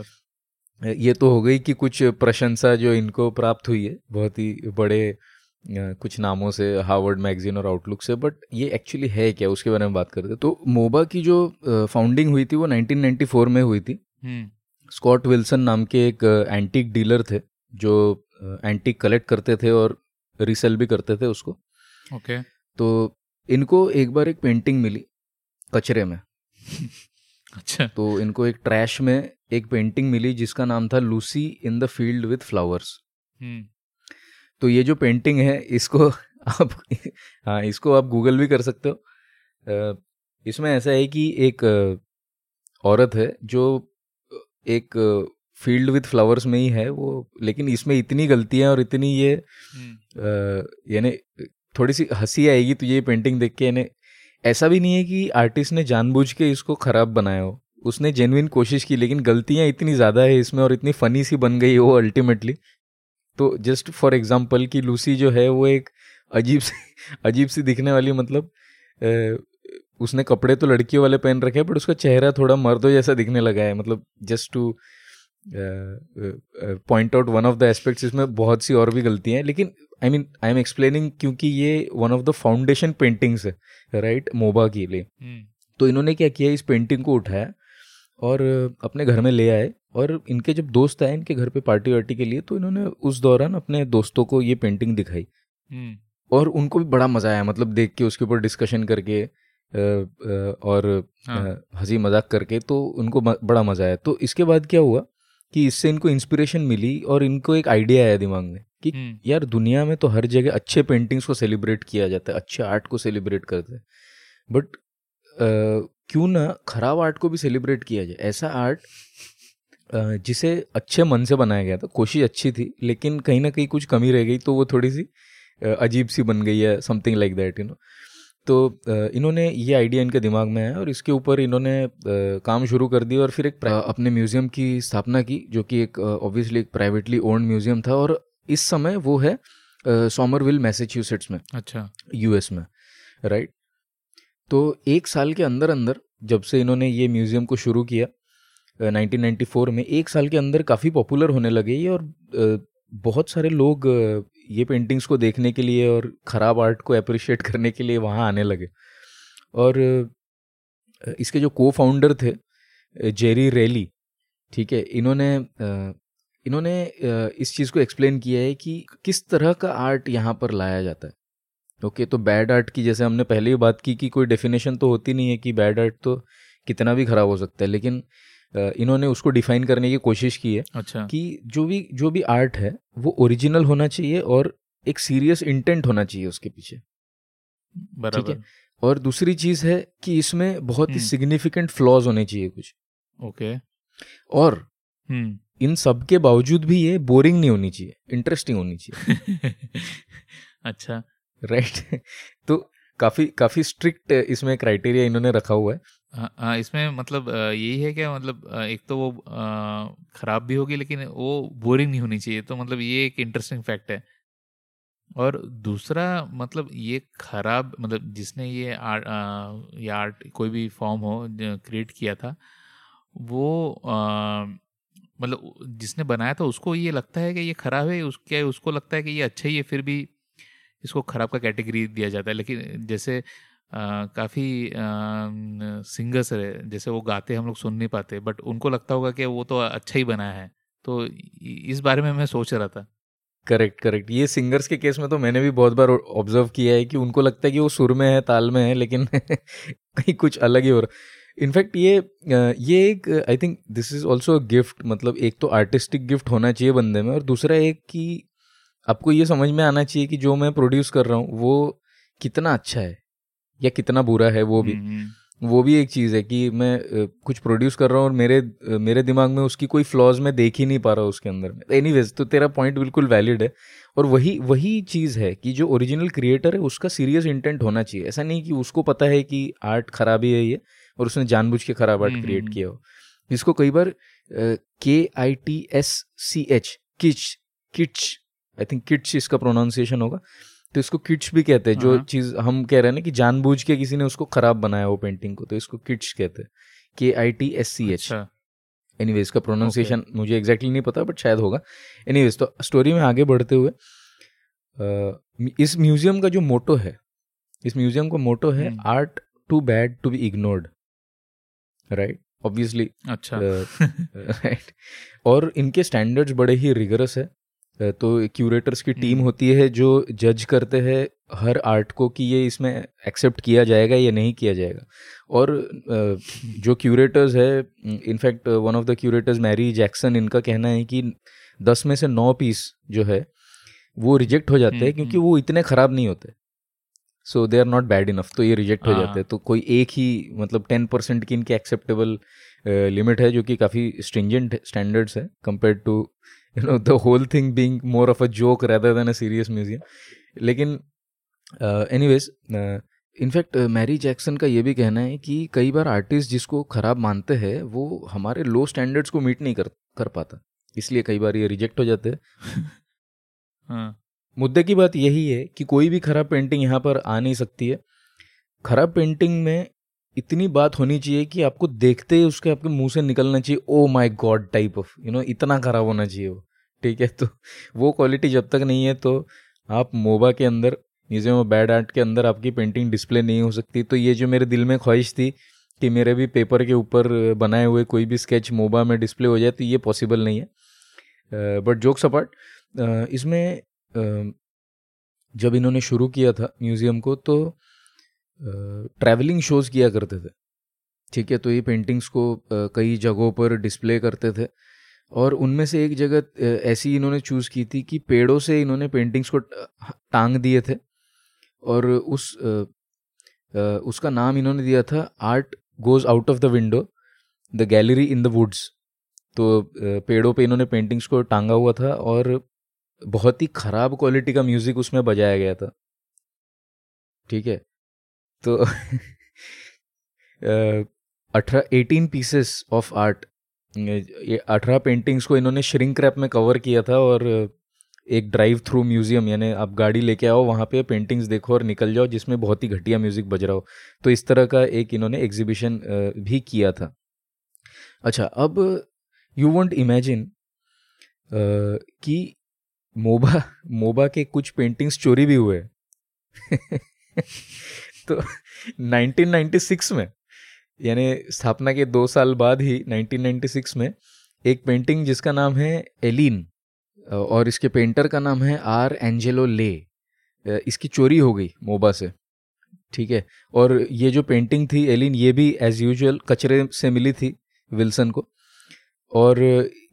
ये तो हो गई कि कुछ प्रशंसा जो इनको प्राप्त हुई है बहुत ही बड़े कुछ नामों से हार्वर्ड मैगजीन और आउटलुक से बट ये एक्चुअली है क्या उसके बारे में बात करते तो मोबा की जो फाउंडिंग हुई थी वो 1994 में हुई थी। स्कॉट हम्म। विल्सन नाम के एक एंटीक डीलर थे जो एंटीक कलेक्ट करते थे और रिसेल भी करते थे उसको। Okay okay. तो इनको एक बार एक पेंटिंग मिली कचरे में। अच्छा। तो इनको एक ट्रैश में एक पेंटिंग मिली जिसका नाम था Lucy in the field with flowers तो ये जो पेंटिंग है इसको आप हाँ इसको आप गूगल भी कर सकते हो। इसमें ऐसा है कि एक औरत है जो एक फ़ील्ड विथ फ्लावर्स में ही है वो लेकिन इसमें इतनी गलतियाँ और इतनी ये हम्म। यानी थोड़ी सी हँसी आएगी तो ये पेंटिंग देख के यानी ऐसा भी नहीं है कि आर्टिस्ट ने जानबूझ के इसको खराब बनाया हो उसने जेनविन कोशिश की लेकिन गलतियाँ इतनी ज़्यादा है इसमें और इतनी फनी सी बन गई वो अल्टीमेटली तो जस्ट फॉर एग्ज़ाम्पल कि लूसी जो है वो एक अजीब सी अजीब सी दिखने वाली मतलब ए, उसने कपड़े तो लड़कियों वाले पहन रखे हैं बट उसका चेहरा थोड़ा मर्दों जैसा दिखने लगा है मतलब just to point out one of the aspects इसमें बहुत सी और भी गलतियाँ हैं लेकिन I mean I am explaining क्योंकि ये one of the foundation paintings है राइट मोबा के लिए hmm. तो इन्होंने क्या किया इस पेंटिंग को उठाया और अपने घर में ले आए और इनके जब दोस्त आए इनके घर पे पार्टी वार्टी के लिए तो इन्होंने उस दौरान अपने दोस्तों को ये पेंटिंग दिखाई hmm. और उनको भी बड़ा मज़ा आया मतलब देख के उसके ऊपर डिस्कशन करके और हाँ. हँसी मज़ाक करके तो उनको बड़ा मज़ा आया तो इसके बाद क्या हुआ कि इससे इनको इंस्पिरेशन मिली और इनको एक आइडिया आया दिमाग में कि हम्म। यार दुनिया में तो हर जगह अच्छे पेंटिंग्स को सेलिब्रेट किया जाता है अच्छे आर्ट को सेलिब्रेट करते हैं। बट क्यों ना खराब आर्ट को भी सेलिब्रेट किया जाए? ऐसा आर्ट जिसे अच्छे मन से बनाया गया था कोशिश अच्छी थी लेकिन कहीं ना कहीं कुछ कमी रह गई तो वो थोड़ी सी अजीब सी बन गई है something like that you know तो इन्होंने ये आइडिया इनके दिमाग में आया और इसके ऊपर इन्होंने काम शुरू कर दिया और फिर एक अपने म्यूज़ियम की स्थापना की जो कि एक ऑब्वियसली एक प्राइवेटली ओन्ड म्यूज़ियम था और इस समय वो है सॉमरविल मैसेच्यूसेट्स में। अच्छा। यूएस में राइट तो एक साल के अंदर अंदर जब से इन्होंने ये म्यूज़ियम को शुरू किया अ, 1994 में एक साल के अंदर काफ़ी पॉपुलर होने लगे ये और बहुत सारे लोग ये पेंटिंग्स को देखने के लिए और ख़राब आर्ट को अप्रिशिएट करने के लिए वहाँ आने लगे। और इसके जो को फाउंडर थे जेरी रेली ठीक है, इन्होंने इन्होंने इस चीज़ को एक्सप्लेन किया है कि किस तरह का आर्ट यहाँ पर लाया जाता है। ओके तो बैड आर्ट की जैसे हमने पहले ही बात की कि कोई डेफिनेशन तो होती नहीं है कि बैड आर्ट तो कितना भी खराब हो सकता है, लेकिन इन्होंने उसको डिफाइन करने की कोशिश की है अच्छा। कि जो भी जो भी आर्ट है वो ओरिजिनल होना चाहिए और एक सीरियस इंटेंट होना चाहिए उसके पीछे। बराबर। और दूसरी चीज़ है कि इसमें बहुत ही हम्म। सिग्निफिकेंट फ्लॉज होने चाहिए कुछ। ओके। और हम्म। इन सब के बावजूद भी ये बोरिंग नहीं होनी चाहिए इंटरेस्टिंग होनी चाहिए। अच्छा। राइट तो काफ़ी काफ़ी स्ट्रिक्ट इसमें क्राइटेरिया इन्होंने रखा हुआ है। हाँ हाँ, इसमें मतलब यही है क्या मतलब एक तो वो खराब भी होगी लेकिन वो बोरिंग नहीं होनी चाहिए तो मतलब ये एक इंटरेस्टिंग फैक्ट है। और दूसरा मतलब ये खराब मतलब जिसने ये आर्ट ये आर्ट कोई भी फॉर्म हो क्रिएट किया था वो अ, मतलब जिसने बनाया था उसको ये लगता है कि ये खराब है उस क्या उसको लगता है कि ये अच्छा ही है फिर भी इसको खराब का कैटेगरी दिया जाता है। लेकिन जैसे काफ़ी सिंगर्स है जैसे वो गाते हम लोग सुन नहीं पाते, बट उनको लगता होगा कि वो तो अच्छा ही बनाया है। तो इस बारे में मैं सोच रहा था। Correct correct. ये सिंगर्स के केस में तो मैंने भी बहुत बार ऑब्ज़र्व किया है कि उनको लगता है कि वो सुर में है, ताल में है, लेकिन कहीं कुछ अलग ही हो रहा इनफैक्ट ये ये एक I think this is also a gift मतलब एक तो आर्टिस्टिक गिफ्ट होना चाहिए बंदे में, और दूसरा एक कि आपको ये समझ में आना चाहिए कि जो मैं प्रोड्यूस कर रहा हूँ, वो कितना अच्छा है। या कितना बुरा है वो भी। हम्म, हम्म, वो भी एक चीज़ है कि मैं कुछ प्रोड्यूस कर रहा हूँ और मेरे मेरे दिमाग में उसकी कोई फ्लॉज मैं देख ही नहीं पा रहा उसके अंदर में। एनीवेज तो तेरा पॉइंट बिल्कुल वैलिड है और वही वही चीज़ है कि जो ओरिजिनल क्रिएटर है उसका सीरियस इंटेंट होना चाहिए। ऐसा नहीं कि उसको पता है कि आर्ट खराबी है ये और उसने जानबूझ के खराब आर्ट हम्म, क्रिएट किया हो। इसको कई बार K I T S C H kitsch kitsch I think kitsch इसका प्रोनाउंसिएशन होगा। तो इसको किट्स भी कहते हैं जो हाँ। चीज़ हम कह रहे हैं ना कि जानबूझ के किसी ने उसको खराब बनाया वो पेंटिंग को तो इसको किट्स कहते हैं K I T S C H anyway इसका प्रोनाउंसिएशन okay. मुझे एग्जैक्टली exactly नहीं पता बट शायद होगा। एनीवेज तो स्टोरी में आगे बढ़ते हुए इस म्यूज़ियम का जो मोटो है इस म्यूज़ियम का मोटो है। Art too bad to be ignored right obviously अच्छा। राइट और इनके स्टैंडर्ड्स बड़े ही रिगरस है। तो क्यूरेटर्स की टीम हम्म। होती है जो जज करते हैं हर आर्ट को कि ये इसमें एक्सेप्ट किया जाएगा या नहीं किया जाएगा और जो क्यूरेटर्स है in fact one of the curators Mary Jackson इनका कहना है कि दस में से नौ पीस जो है वो रिजेक्ट हो जाते हैं हम्म, क्योंकि हम्म। वो इतने खराब नहीं होते so they are not bad enough तो ये रिजेक्ट हो हाँ। जाते हैं तो कोई एक ही मतलब टेन परसेंट की इनकी एक्सेप्टेबल लिमिट है जो कि काफ़ी स्ट्रिंजेंट स्टैंडर्ड्स है compare to you know the whole thing being more of a joke rather than a serious museum लेकिन anyways in fact Mary Jackson का ये भी कहना है कि कई बार आर्टिस्ट जिसको खराब मानते हैं वो हमारे लो स्टैंडर्ड्स को मीट नहीं कर कर पाता। इसलिए कई बार ये रिजेक्ट हो जाते हैं। हाँ। मुद्दे की बात यही है कि कोई भी खराब पेंटिंग यहाँ पर आ नहीं सकती है। खराब पेंटिंग में इतनी बात होनी चाहिए कि आपको देखते ही उसके आपके मुँह से निकलना चाहिए ओ my god type of you know इतना खराब होना चाहिए वो। ठीक है तो वो क्वालिटी जब तक नहीं है तो आप मोबा के अंदर म्यूज़ियम ऑफ़ बैड आर्ट के अंदर आपकी पेंटिंग डिस्प्ले नहीं हो सकती। तो ये जो मेरे दिल में ख्वाहिश थी कि मेरे भी पेपर के ऊपर बनाए हुए कोई भी स्केच मोबा में डिस्प्ले हो जाए तो ये पॉसिबल नहीं है। बट जोक्स अपार्ट इसमें जब इन्होंने शुरू किया था म्यूज़ियम को तो ट्रैवलिंग शोज़ किया करते थे। ठीक है तो ये पेंटिंग्स को कई जगहों पर डिस्प्ले करते थे। और उनमें से एक जगह ऐसी इन्होंने चूज़ की थी कि पेड़ों से इन्होंने पेंटिंग्स को टांग दिए थे और उस उसका नाम इन्होंने दिया था art goes out of the window the gallery in the woods तो पेड़ों पे इन्होंने पेंटिंग्स को टांगा हुआ था और बहुत ही ख़राब क्वालिटी का म्यूज़िक उसमें बजाया गया था। ठीक है? तो अठारह एटीन पीसेस ऑफ़ आर्ट ये अठारह पेंटिंग्स को इन्होंने श्रिंक रैप में कवर किया था और एक ड्राइव थ्रू म्यूज़ियम यानी आप गाड़ी लेके आओ, वहाँ पे पेंटिंग्स देखो और निकल जाओ, जिसमें बहुत ही घटिया म्यूज़िक बज रहा हो। तो इस तरह का एक इन्होंने एग्जीबिशन भी किया था। अच्छा अब यू वॉन्ट इमेजिन कि मोबा मोबा के कुछ पेंटिंग्स चोरी भी हुए। तो 1996 में यानी स्थापना के दो साल बाद ही 1996 में एक पेंटिंग जिसका नाम है एलिन और इसके पेंटर का नाम है आर एंजेलो ले इसकी चोरी हो गई मोबा से। ठीक है? और ये जो पेंटिंग थी एलिन ये भी एज यूजुअल कचरे से मिली थी विल्सन को। और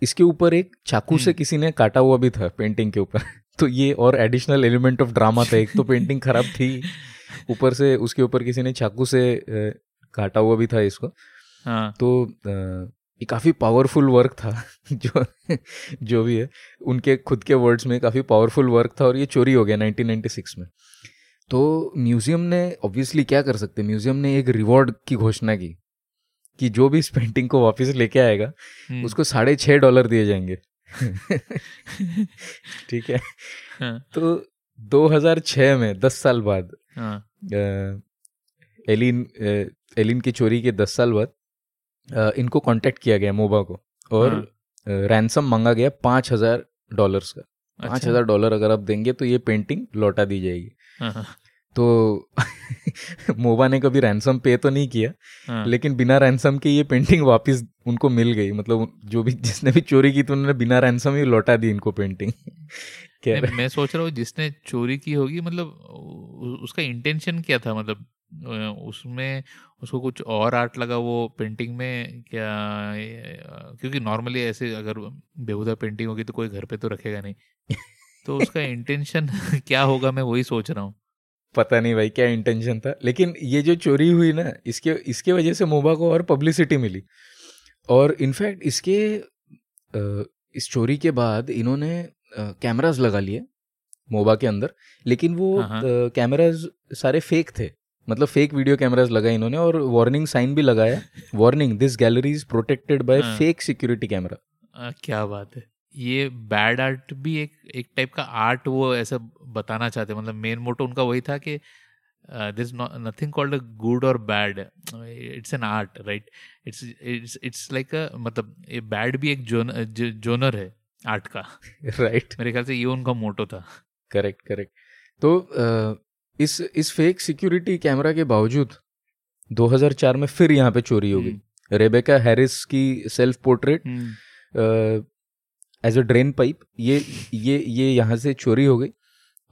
इसके ऊपर एक चाकू से हम्म। किसी ने काटा हुआ भी था पेंटिंग के ऊपर। तो ये और एडिशनल एलिमेंट ऑफ़ ड्रामा था। एक तो पेंटिंग खराब थी ऊपर से उसके ऊपर किसी ने चाकू से काटा हुआ भी था इसको हाँ. तो ये काफ़ी पावरफुल वर्क था जो जो भी है उनके खुद के वर्ड्स में काफ़ी पावरफुल वर्क था और ये चोरी हो गया 1996 में तो म्यूज़ियम ने ऑब्वियसली क्या कर सकते म्यूज़ियम ने एक रिवॉर्ड की घोषणा की कि जो भी इस पेंटिंग को वापस लेके आएगा हम्म। उसको साढ़े छः डॉलर दिए जाएँगे ठीक है हाँ. तो 2006 में 10 साल बाद हाँ. एलिन एलिन की चोरी के 10 साल बाद इनको कांटेक्ट किया गया मोबा को और रैंसम हाँ। मांगा गया पाँच हज़ार डॉलर्स का पाँच अच्छा। हज़ार डॉलर अगर आप देंगे तो ये पेंटिंग लौटा दी जाएगी हाँ, हाँ। तो मोबा ने कभी रैंसम पे तो नहीं किया. लेकिन बिना रैंसम के ये पेंटिंग वापस उनको मिल गई मतलब जो भी जिसने भी चोरी की तो उन्होंने बिना रैंसम ही लौटा दी इनको पेंटिंग मैं सोच रहा हूँ जिसने चोरी की होगी मतलब उसका इंटेंशन क्या था मतलब उसमें उसको कुछ और आर्ट लगा वो पेंटिंग में? क्या क्योंकि नॉर्मली ऐसे अगर बेहुदा पेंटिंग होगी तो कोई घर पे तो रखेगा नहीं। तो उसका इंटेंशन क्या होगा मैं वही सोच रहा हूँ। पता नहीं भाई क्या इंटेंशन था। लेकिन ये जो चोरी हुई ना इसके इसके वजह से मोबा को और पब्लिसिटी मिली। और इनफैक्ट इसके इस चोरी के बाद इन्होंने कैमराज लगा लिए मोबा के अंदर। लेकिन वो कैमराज हाँ, हाँ। सारे फेक थे। मतलब फेक वीडियो कैमराज लगाए इन्होंने और वार्निंग साइन भी लगाया। Warning this gallery is protected by fake security camera क्या बात है। ये बैड आर्ट भी एक एक टाइप का आर्ट वो ऐसा बताना चाहते मतलब मेन मोटो उनका वही था कि this nothing called a good और bad it's an art right it's it's it's like मतलब ये बैड भी एक जोन जोनर है आर्ट का। Right right. मेरे ख्याल से ये उनका मोटो था। करेक्ट करेक्ट तो uh, इस इस फेक सिक्योरिटी कैमरा के बावजूद 2004 में फिर यहाँ पे चोरी हो गई। रेबेका हैरिस की self portrait as a drain pipe ये ये ये यहाँ से चोरी हो गई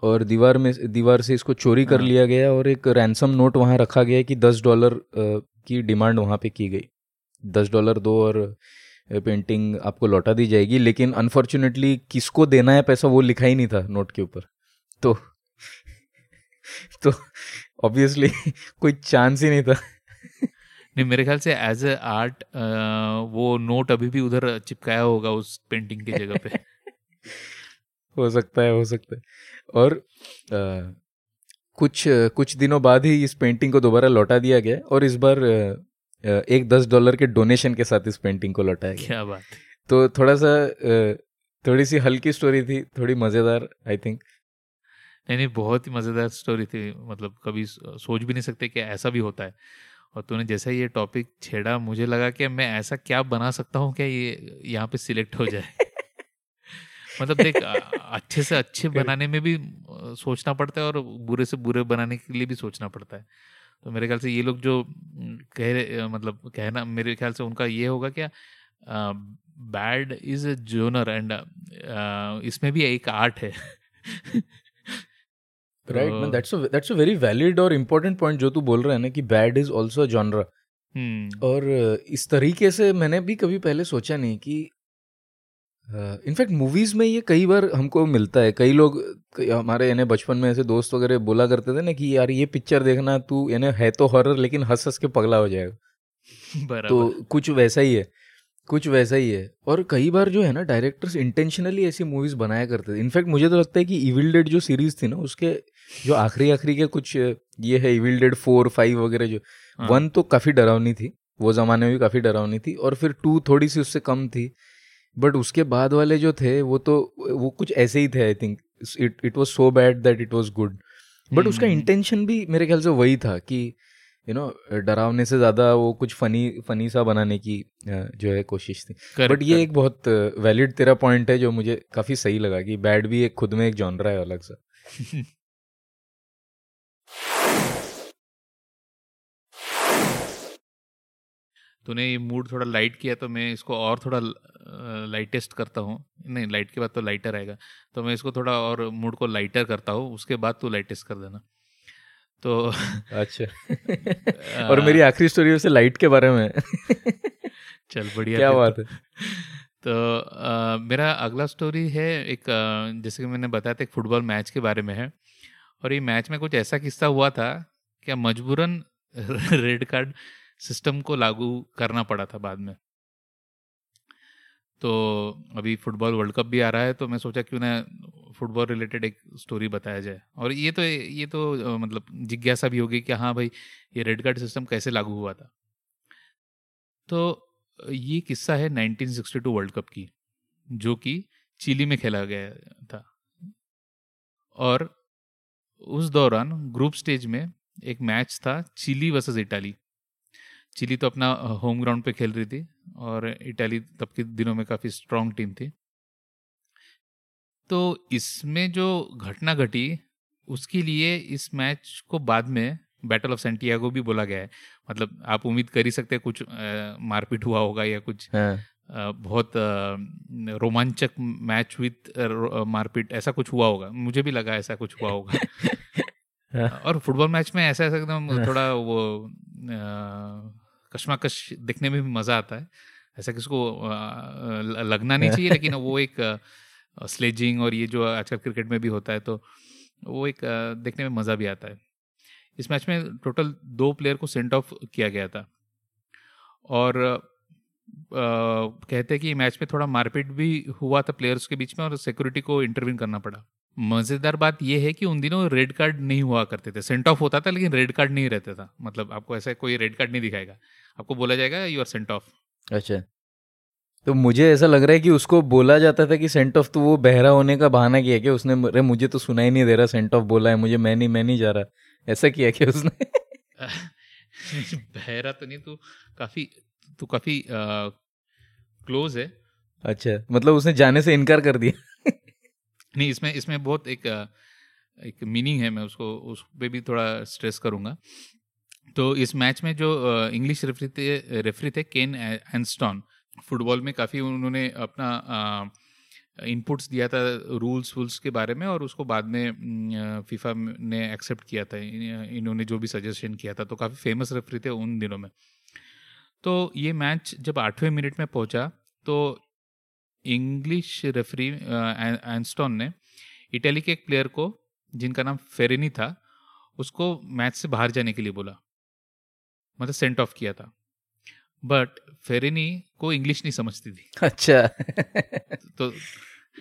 और दीवार में दीवार से इसको चोरी कर हाँ। लिया गया और एक रैंसम नोट वहाँ रखा गया कि दस डॉलर की डिमांड वहाँ पे की गई। दस डॉलर दो और पेंटिंग आपको लौटा दी जाएगी लेकिन अनफॉर्चुनेटली किसको देना है पैसा वो लिखा ही नहीं था नोट के ऊपर। तो तो ऑब्वियसली कोई चांस ही नहीं था। नहीं मेरे ख्याल से एज ए आर्ट वो नोट अभी भी उधर चिपकाया होगा उस पेंटिंग की जगह पे। हो सकता है हो सकता है। और आ, कुछ कुछ दिनों बाद ही इस पेंटिंग को दोबारा लौटा दिया गया और इस बार एक दस डॉलर के डोनेशन के साथ इस पेंटिंग को लौटाया गया। क्या बात तो थोड़ा सा थोड़ी सी हल्की स्टोरी थी थोड़ी मज़ेदार आई थिंक नहीं नहीं बहुत ही मज़ेदार स्टोरी थी। मतलब कभी सोच भी नहीं सकते कि ऐसा भी होता है। और तूने जैसा ये टॉपिक छेड़ा मुझे लगा कि मैं ऐसा क्या बना सकता हूँ क्या ये यहाँ पे सिलेक्ट हो जाए? मतलब देख अच्छे से अच्छे बनाने में भी सोचना पड़ता है और बुरे से बुरे बनाने के लिए भी सोचना पड़ता है। तो मेरे ख्याल से ये लोग जो कह रहे मतलब कहना मेरे ख्याल से उनका ये होगा क्या bad is a genre and इसमें भी एक आर्ट है। Right man that's that's a very valid और इम्पोर्टेंट पॉइंट जो तू बोल रहा है ना कि बैड इज़ ऑल्सो जॉनरा और इस तरीके से मैंने भी कभी पहले सोचा नहीं कि इनफैक्ट uh, मूवीज़ में ये कई बार हमको मिलता है। कई लोग हमारे यानी बचपन में ऐसे दोस्त वगैरह बोला करते थे ना कि यार ये पिक्चर देखना तू यानी है तो हॉरर लेकिन हंस हंस के पगला हो जाएगा। तो कुछ वैसा ही है। कुछ वैसा ही है। और कई बार जो है ना डायरेक्टर्स इंटेंशनली ऐसी मूवीज़ बनाया करते थे। इनफैक्ट मुझे तो लगता है कि इविल डेड जो सीरीज़ थी ना उसके जो आखिरी आखिरी के कुछ ये है इविल डेड फोर फाइव वगैरह जो हाँ। वन तो काफ़ी डरावनी थी। वो ज़माने में भी काफ़ी डरावनी थी। और फिर टू थोड़ी सी उससे कम थी। बट उसके बाद वाले जो थे वो तो वो कुछ ऐसे ही थे I think it it was so bad that it was good but उसका हम्म। इंटेंशन भी मेरे ख्याल से वही था कि यू नो डरावने से ज़्यादा वो कुछ फनी फनी सा बनाने की जो है कोशिश थी। बट ये एक बहुत वैलिड तेरा पॉइंट है जो मुझे काफ़ी सही लगा कि बैड भी एक खुद में एक जॉनरा है अलग सा। तूने ये मूड थोड़ा लाइट किया तो मैं इसको और थोड़ा लाइटेस्ट करता हूँ। नहीं लाइट के बाद तो लाइटर आएगा। तो मैं इसको थोड़ा और मूड को लाइटर करता हूँ उसके बाद तू लाइटेस्ट कर देना। तो अच्छा। और मेरी आखिरी स्टोरी वैसे लाइट के बारे में। चल बढ़िया क्या बात तो, है। तो अ, मेरा अगला स्टोरी है एक जैसे कि मैंने बताया था एक फुटबॉल मैच के बारे में है। और ये मैच में कुछ ऐसा किस्सा हुआ था क्या मजबूरन रेड कार्ड सिस्टम को लागू करना पड़ा था बाद में। तो अभी फुटबॉल वर्ल्ड कप भी आ रहा है तो मैं सोचा क्यों ना फुटबॉल रिलेटेड एक स्टोरी बताया जाए। और ये तो ये तो मतलब जिज्ञासा भी होगी कि हाँ भाई, ये रेड कार्ड सिस्टम कैसे लागू हुआ था। तो ये किस्सा है 1962 वर्ल्ड कप की, जो कि चिली में खेला गया था। और उस दौरान ग्रुप स्टेज में एक मैच था चिली वर्सेस इटाली चिली तो अपना होम ग्राउंड पे खेल रही थी और इटाली तब के दिनों में काफ़ी स्ट्रांग टीम थी। तो इसमें जो घटना घटी उसके लिए इस मैच को बाद में बैटल ऑफ़ सेंटियागो भी बोला गया है। मतलब आप उम्मीद कर ही सकते हैं कुछ मारपीट हुआ होगा या कुछ हाँ। अ, बहुत अ, रोमांचक मैच विथ मारपीट ऐसा कुछ हुआ होगा। मुझे भी लगा ऐसा कुछ हुआ होगा। हाँ। और फुटबॉल मैच में ऐसा ऐसा एकदम थोड़ा वो कश्मकश देखने में भी मज़ा आता है। ऐसा किसको लगना नहीं चाहिए लेकिन वो एक स्लेजिंग और ये जो आजकल क्रिकेट में भी होता है तो वो एक देखने में मज़ा भी आता है। इस मैच में टोटल दो प्लेयर को सेंट ऑफ़ किया गया था। और अ, कहते हैं कि मैच में थोड़ा मारपीट भी हुआ था प्लेयर्स के बीच में और सिक्योरिटी को इंटरवीन करना पड़ा। मज़ेदार बात यह है कि उन दिनों रेड कार्ड नहीं हुआ करते थे। सेंट ऑफ़ होता था लेकिन रेड कार्ड नहीं रहता था। मतलब आपको ऐसा कोई रेड कार्ड नहीं दिखाएगा। आपको बोला जाएगा यू आर सेंट ऑफ़ अच्छा। तो मुझे ऐसा लग रहा है कि उसको बोला जाता था कि सेंट ऑफ़ तो वो बहरा होने का बहाना किया कि उसने अरे मुझे तो सुनाई नहीं दे रहा सेंट ऑफ़ बोला है मुझे मैं नहीं मैं नहीं जा रहा। ऐसा किया कि उसने? बहरा तो नहीं तू काफ़ी तू काफ़ी क्लोज है। अच्छा मतलब उसने जाने से इनकार कर दिया। नहीं इसमें इसमें बहुत एक एक मीनिंग है मैं उसको उस पर भी थोड़ा स्ट्रेस करूँगा। तो इस मैच में जो इंग्लिश रेफरी थे रेफरी थे केन एनस्टॉन फुटबॉल में काफ़ी उन्होंने अपना इनपुट्स दिया था रूल्स वूल्स के बारे में और उसको बाद में फीफा ने एक्सेप्ट किया था। इन्होंने जो भी सजेशन किया था तो काफ़ी फ़ेमस रेफरी थे उन दिनों में। तो ये मैच जब आठवें मिनट में पहुँचा तो इंग्लिश रेफरी एंस्टॉन ने इटली के एक प्लेयर को, जिनका नाम फेरेनी था, उसको मैच से बाहर जाने के लिए बोला। मतलब सेंट ऑफ़ किया था। बट फेरेनी को इंग्लिश नहीं समझती थी। अच्छा। तो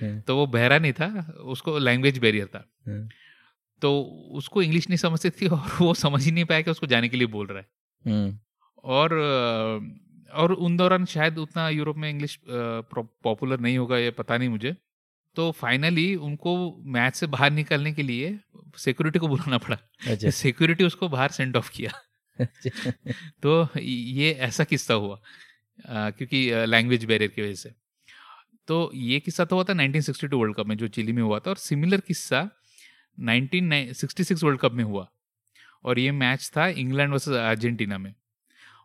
हम्म, तो वो बहरा नहीं था उसको लैंग्वेज बैरियर था। हम्म, तो उसको इंग्लिश नहीं समझती थी और वो समझ ही नहीं पाया कि उसको जाने के लिए बोल रहा है। हम्म, और और उन दौरान शायद उतना यूरोप में इंग्लिश पॉपुलर नहीं होगा ये पता नहीं मुझे। तो फाइनली उनको मैच से बाहर निकलने के लिए सिक्योरिटी को बुलाना पड़ा। अच्छा। सिक्योरिटी उसको बाहर सेंड ऑफ़ किया। अच्छा, तो ये ऐसा किस्सा हुआ अ, क्योंकि लैंग्वेज बैरियर की वजह से। तो ये किस्सा तो हुआ था 1962 वर्ल्ड कप में जो चिली में हुआ था और सिमिलर किस्सा 1966 वर्ल्ड कप में हुआ। और ये मैच था इंग्लैंड वर्सेस अर्जेंटीना में।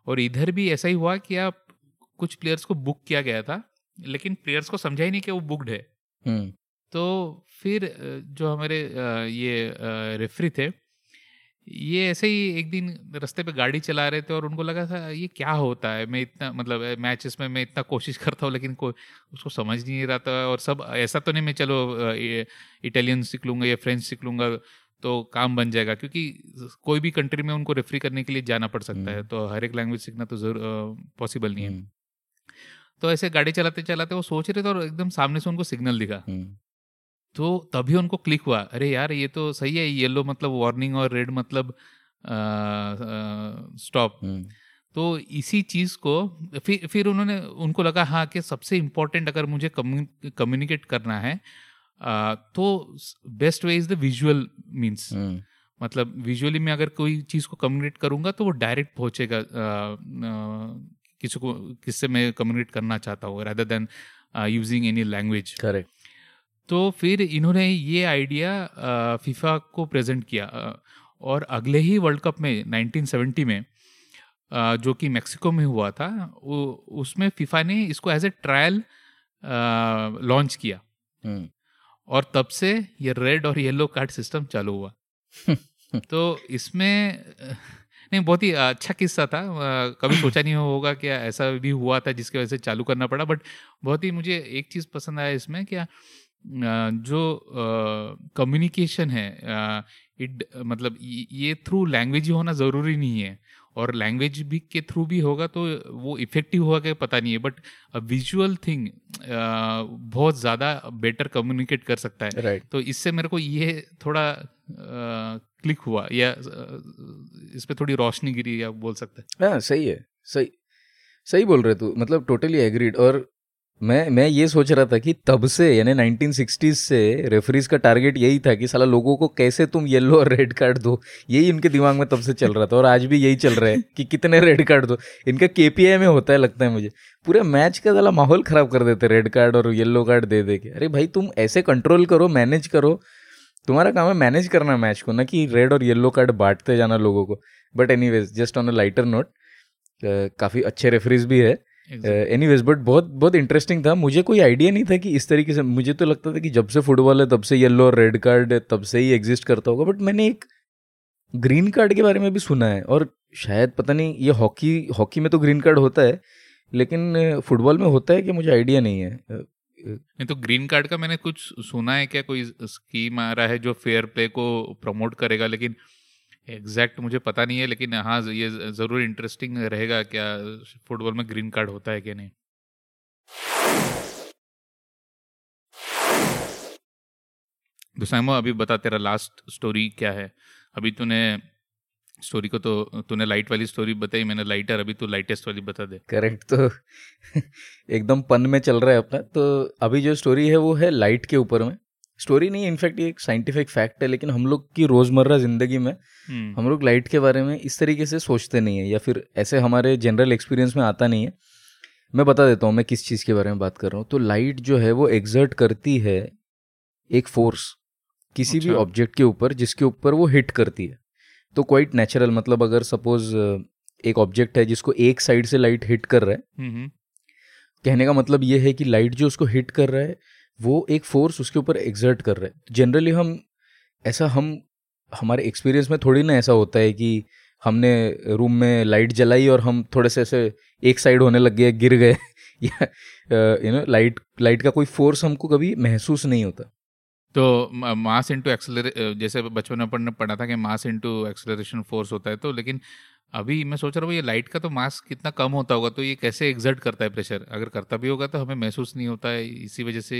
और इधर भी ऐसा ही हुआ कि आप कुछ प्लेयर्स को बुक किया गया था लेकिन प्लेयर्स को समझा ही नहीं कि वो बुकड है। हम्म, तो फिर जो हमारे ये रेफरी थे ये ऐसे ही एक दिन रास्ते पे गाड़ी चला रहे थे और उनको लगा था ये क्या होता है? मैं इतना मतलब मैचेस में मैं इतना कोशिश करता हूँ लेकिन कोई उसको समझ नहीं रहा था। और सब ऐसा तो नहीं मैं चलो इटालियन सीख लूँगा या फ्रेंच सीख लूँगा तो काम बन जाएगा क्योंकि कोई भी कंट्री में उनको रेफरी करने के लिए जाना पड़ सकता है। तो हर एक लैंग्वेज सीखना तो ज़रूर पॉसिबल नहीं है। तो ऐसे गाड़ी चलाते चलाते वो सोच रहे थे और एकदम सामने से उनको सिग्नल दिखा। तो तभी उनको क्लिक हुआ। अरे यार ये तो सही है येलो मतलब वार्निंग और रेड मतलब स्टॉप हम्म, तो इसी चीज़ को फिर फिर उन्होंने उनको लगा हाँ कि सबसे इम्पोर्टेंट अगर मुझे कम्युनिकेट करना है आ, तो best way is the visual means मतलब विजुअली मैं अगर कोई चीज़ को कम्युनिकेट करूँगा तो वो डायरेक्ट पहुंचेगा किसी को किससे मैं कम्युनिकेट करना चाहता हूँ rather than using any language correct तो फिर इन्होंने ये आइडिया फीफा को प्रेजेंट किया। और अगले ही वर्ल्ड कप में 1970 में जो कि मेक्सिको में हुआ था उसमें फीफा ने इसको एज ए ट्रायल लॉन्च किया। हम्म, और तब से ये रेड और येलो कार्ड सिस्टम चालू हुआ। तो इसमें नहीं बहुत ही अच्छा किस्सा था। कभी सोचा नहीं होगा कि ऐसा भी हुआ था जिसकी वजह से चालू करना पड़ा बट बहुत ही मुझे एक चीज़ पसंद आया इसमें क्या जो कम्युनिकेशन है इट मतलब ये- थ्रू लैंग्वेज ही होना ज़रूरी नहीं है। और लैंग्वेज भी के थ्रू भी होगा तो वो इफ़ेक्टिव होगा कि पता नहीं है बट विजुअल थिंग बहुत ज़्यादा बेटर कम्युनिकेट कर सकता है। राइट तो इससे मेरे को ये थोड़ा क्लिक हुआ या इस पर थोड़ी रोशनी गिरी या बोल सकते हैं। हाँ सही है सही सही बोल रहे तू मतलब टोटली एग्रीड और मैं मैं ये सोच रहा था कि तब से, यानी 1960s से रेफरीज का टारगेट यही था कि साला लोगों को कैसे तुम येलो और रेड कार्ड दो। यही इनके दिमाग में तब से चल रहा था और आज भी यही चल रहा है कि कितने रेड कार्ड दो। इनका केपीआई में होता है लगता है मुझे। पूरे मैच का साला माहौल खराब कर देते रेड कार्ड और येलो कार्ड दे दे के। अरे भाई, तुम ऐसे कंट्रोल करो मैनेज करो। तुम्हारा काम है मैनेज करना मैच को, ना कि रेड और येलो कार्ड बांटते जाना लोगों को। But anyways just on a lighter note काफ़ी अच्छे रेफरीज भी है। एनीवेज बट बहुत बहुत इंटरेस्टिंग था। मुझे कोई आइडिया नहीं था कि इस तरीके से मुझे तो लगता था कि जब से फुटबॉल है तब से येलो और रेड कार्ड तब से ही एग्जिस्ट करता होगा। बट मैंने एक ग्रीन कार्ड के बारे में भी सुना है और शायद पता नहीं ये हॉकी हॉकी में तो ग्रीन कार्ड होता है लेकिन फुटबॉल में होता है कि मुझे आइडिया नहीं है। नहीं तो ग्रीन कार्ड का मैंने कुछ सुना है क्या? कोई स्कीम आ रहा है जो फेयर प्ले को प्रमोट करेगा लेकिन एग्जैक्ट मुझे पता नहीं है, लेकिन हाँ ये ज़रूर इंटरेस्टिंग रहेगा क्या फुटबॉल में ग्रीन कार्ड होता है कि नहीं। दुसाइमो अभी बता तेरा लास्ट स्टोरी क्या है? अभी तूने स्टोरी को तो तूने लाइट वाली स्टोरी बताई, मैंने लाइटर अभी तू लाइटेस्ट वाली बता दे। करेक्ट तो एकदम पन में चल रहा है अपना। तो अभी जो स्टोरी है, वो है लाइट के ऊपर में। स्टोरी नहीं इनफैक्ट ये एक साइंटिफिक फैक्ट है लेकिन हम लोग की रोज़मर्रा ज़िंदगी में हम्म, हम लोग लाइट के बारे में इस तरीके से सोचते नहीं है या फिर ऐसे हमारे जनरल एक्सपीरियंस में आता नहीं है मैं बता देता हूँ मैं किस चीज़ के बारे में बात कर रहा हूँ तो लाइट जो है वो एग्जर्ट करती है एक फोर्स किसी अच्छा। भी। ऑब्जेक्ट के ऊपर जिसके ऊपर वो हिट करती है तो क्वाइट नेचुरल मतलब अगर सपोज़ एक ऑब्जेक्ट है जिसको एक साइड से लाइट हिट कर रहा है हम्म, हम्म, कहने का मतलब ये है कि लाइट जो उसको हिट कर रहा है वो एक फोर्स उसके ऊपर एग्जर्ट कर रहा है। जनरली हम, ऐसा हम, हमारे एक्सपीरियंस में थोड़ी ना ऐसा होता है कि हमने रूम में लाइट जलाई और हम थोड़े से ऐसे एक साइड होने लग गए, गिर गए। या यू नो लाइट लाइट का कोई फोर्स हमको कभी महसूस नहीं होता। तो मास इंटू एक्सेलरे जैसे बचपन में पढ़ने पढ़ा था कि मास इंटू एक्सेलरेशन फोर्स होता है तो लेकिन अभी मैं सोच रहा हूँ ये लाइट का तो मास कितना कम होता होगा तो ये कैसे एग्जर्ट करता है प्रेशर अगर करता भी होगा तो हमें महसूस नहीं होता है इसी वजह से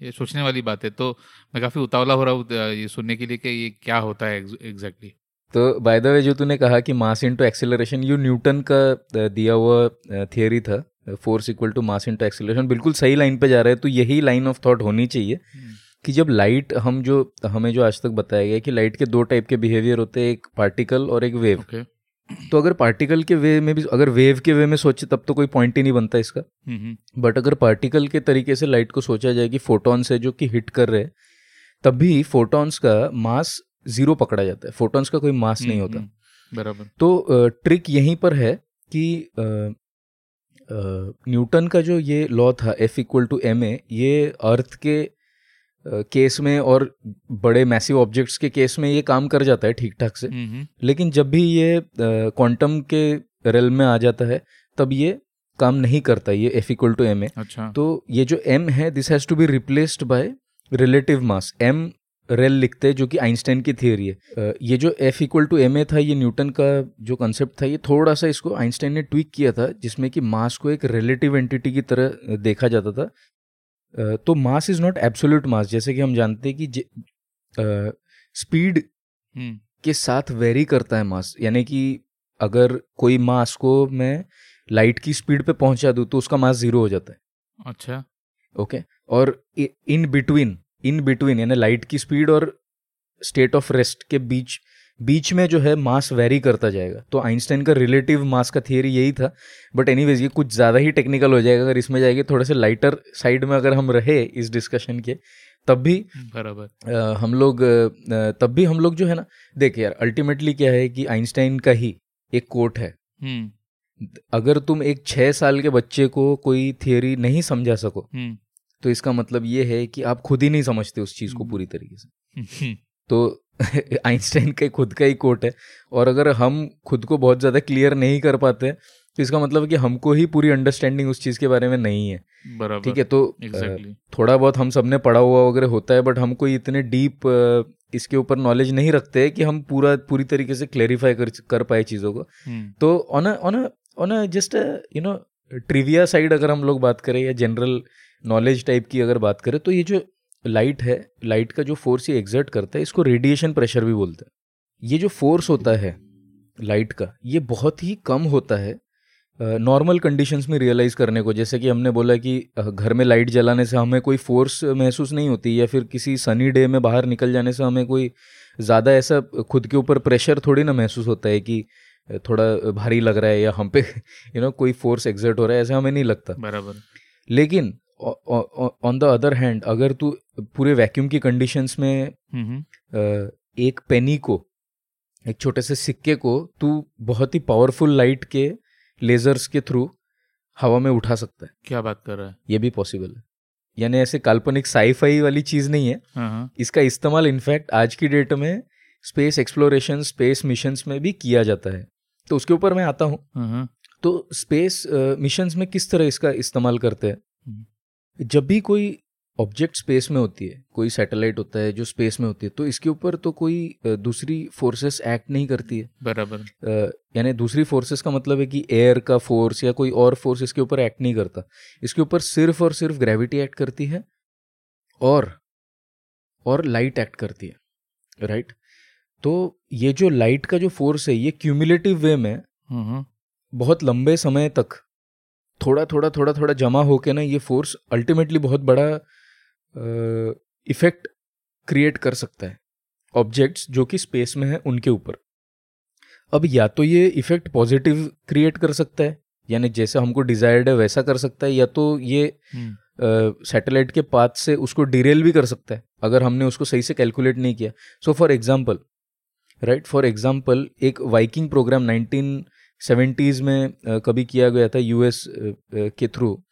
ये सोचने वाली बात है। तो मैं काफ़ी उतावला हो रहा हूँ ये सुनने के लिए कि ये क्या होता है एग्जैक्टली तो बाय द वे जो तूने कहा कि mass into acceleration you Newton का दिया हुआ थियोरी था force equal to mass into acceleration बिल्कुल सही लाइन पे जा रहा है तो यही लाइन ऑफ़ थॉट होनी चाहिए कि जब लाइट हम जो हमें जो आज तक बताया गया कि लाइट के दो टाइप के बिहेवियर होते हैं एक पार्टिकल और एक वेव ओके तो अगर पार्टिकल के वे में भी अगर वेव के वे में सोचे तब तो कोई पॉइंट ही नहीं बनता इसका। बट अगर पार्टिकल के तरीके से लाइट को सोचा जाए कि फोटॉन्स है जो कि हिट कर रहे हैं तब भी फोटॉन्स का मास ज़ीरो पकड़ा जाता है। फोटॉन्स का कोई मास नहीं होता। बराबर। तो ट्रिक यहीं पर है कि न्यूटन का जो ये लॉ था F equal to M A ये अर्थ के केस में और बड़े मैसिव ऑब्जेक्ट्स के केस में ये काम कर जाता है ठीक ठाक से। हम्म, लेकिन जब भी ये क्वांटम के रेल में आ जाता है तब ये काम नहीं करता ये F equal to M A तो ये जो एम है this has to be replaced by relative mass M rel लिखते हैं जो कि आइंस्टाइन की थियोरी है। ये जो F equal to M A था ये न्यूटन का जो कंसेप्ट था ये थोड़ा सा इसको आइंस्टाइन ने ट्वीक किया था जिसमें कि मास को एक रिलेटिव एंटिटी की तरह देखा जाता था। तो mass is not absolute mass जैसे कि हम जानते हैं कि स्पीड हम्म। के साथ वेरी करता है मास यानी कि अगर कोई मास को मैं लाइट की स्पीड पे पहुँचा दूँ तो उसका मास ज़ीरो हो जाता है। अच्छा। Okay okay? और इन बिटवीन इन बिटवीन यानी लाइट की स्पीड और स्टेट ऑफ़ रेस्ट के बीच बीच में जो है मास वेरी करता जाएगा। तो आइंस्टाइन का रिलेटिव मास का थियरी यही था। बट एनीवेज ये कुछ ज़्यादा ही टेक्निकल हो जाएगा। अगर इसमें जाएँगे थोड़े से लाइटर साइड में अगर हम रहे इस डिस्कशन के तब भी बराबर। हम लोग तब भी हम लोग जो है ना देख यार अल्टीमेटली क्या है कि आइंस्टाइन का ही एक कोट है। हम्म। अगर तुम एक छः साल के बच्चे को कोई थियोरी नहीं समझा सको हम्म। तो इसका मतलब ये है कि आप खुद ही नहीं समझते उस चीज़ को पूरी तरीके से। हम्म, तो आइंस्टाइन का खुद का ही कोट है। और अगर हम खुद को बहुत ज़्यादा क्लियर नहीं कर पाते तो इसका मतलब कि हमको ही पूरी अंडरस्टैंडिंग उस चीज़ के बारे में नहीं है। ठीक है तो एग्जैक्टली थोड़ा बहुत हम सबने पढ़ा हुआ वगैरह होता है बट हम कोई इतने डीप इसके ऊपर नॉलेज नहीं रखते हैं कि हम पूरा पूरी तरीके से क्लेरिफाई कर कर पाए चीज़ों को। तो on on on just you know trivia side अगर हम लोग बात करें या जनरल नॉलेज टाइप की अगर बात करें तो ये जो लाइट है लाइट का जो फोर्स ये एग्जर्ट करता है इसको रेडिएशन प्रेशर भी बोलते हैं। ये जो फोर्स होता है लाइट का ये बहुत ही कम होता है नॉर्मल uh, कंडीशंस में रियलाइज़ करने को। जैसे कि हमने बोला कि घर में लाइट जलाने से हमें कोई फोर्स महसूस नहीं होती या फिर किसी सनी डे में बाहर निकल जाने से हमें कोई ज़्यादा ऐसा खुद के ऊपर प्रेशर थोड़ी ना महसूस होता है कि थोड़ा भारी लग रहा है या हम पे यू you नो know, कोई फोर्स एग्जर्ट हो रहा है ऐसा हमें नहीं लगता। बराबर। लेकिन ऑन द अदर हैंड अगर तू पूरे वैक्यूम की कंडीशंस में एक पेनी को एक छोटे से सिक्के को तू बहुत ही पावरफुल लाइट के लेजर्स के थ्रू हवा में उठा सकता है। क्या बात कर रहा है? ये भी पॉसिबल है। यानी ऐसे काल्पनिक साईफाई वाली चीज़ नहीं है। हाँ हाँ। इसका इस्तेमाल इनफैक्ट आज की डेट में स्पेस एक्सप्लोरेशन स्पेस मिशन में भी किया जाता है। तो उसके ऊपर मैं आता हूँ। हाँ, तो स्पेस मिशंस में किस तरह इसका इस्तेमाल करते हैं? हम्म। जब भी कोई ऑब्जेक्ट स्पेस में होती है कोई सैटेलाइट होता है जो स्पेस में होती है तो इसके ऊपर तो कोई दूसरी फोर्सेस एक्ट नहीं करती है। बराबर। यानी दूसरी फोर्सेस का मतलब है कि एयर का फोर्स या कोई और फोर्स इसके ऊपर एक्ट नहीं करता। इसके ऊपर सिर्फ़ और सिर्फ़ ग्रेविटी एक्ट करती है और और लाइट एक्ट करती है राइट तो ये जो लाइट का जो फोर्स है ये क्यूमुलेटिव वे में हाँ हाँ बहुत लंबे समय तक थोड़ा थोड़ा थोड़ा थोड़ा जमा होके ना ये फोर्स अल्टीमेटली बहुत बड़ा इफ़ेक्ट क्रिएट कर सकता है। ऑब्जेक्ट्स जो कि स्पेस में है उनके ऊपर। अब या तो ये इफ़ेक्ट पॉजिटिव क्रिएट कर सकता है यानी जैसा हमको डिजायर्ड है वैसा कर सकता है या तो ये हम्म, सैटेलाइट के पाथ से उसको डिरेल भी कर सकता है अगर हमने उसको सही से कैलकुलेट नहीं किया। So for example right for example एक वाइकिंग प्रोग्राम 1970s में कभी किया गया था यूएस के थ्रू।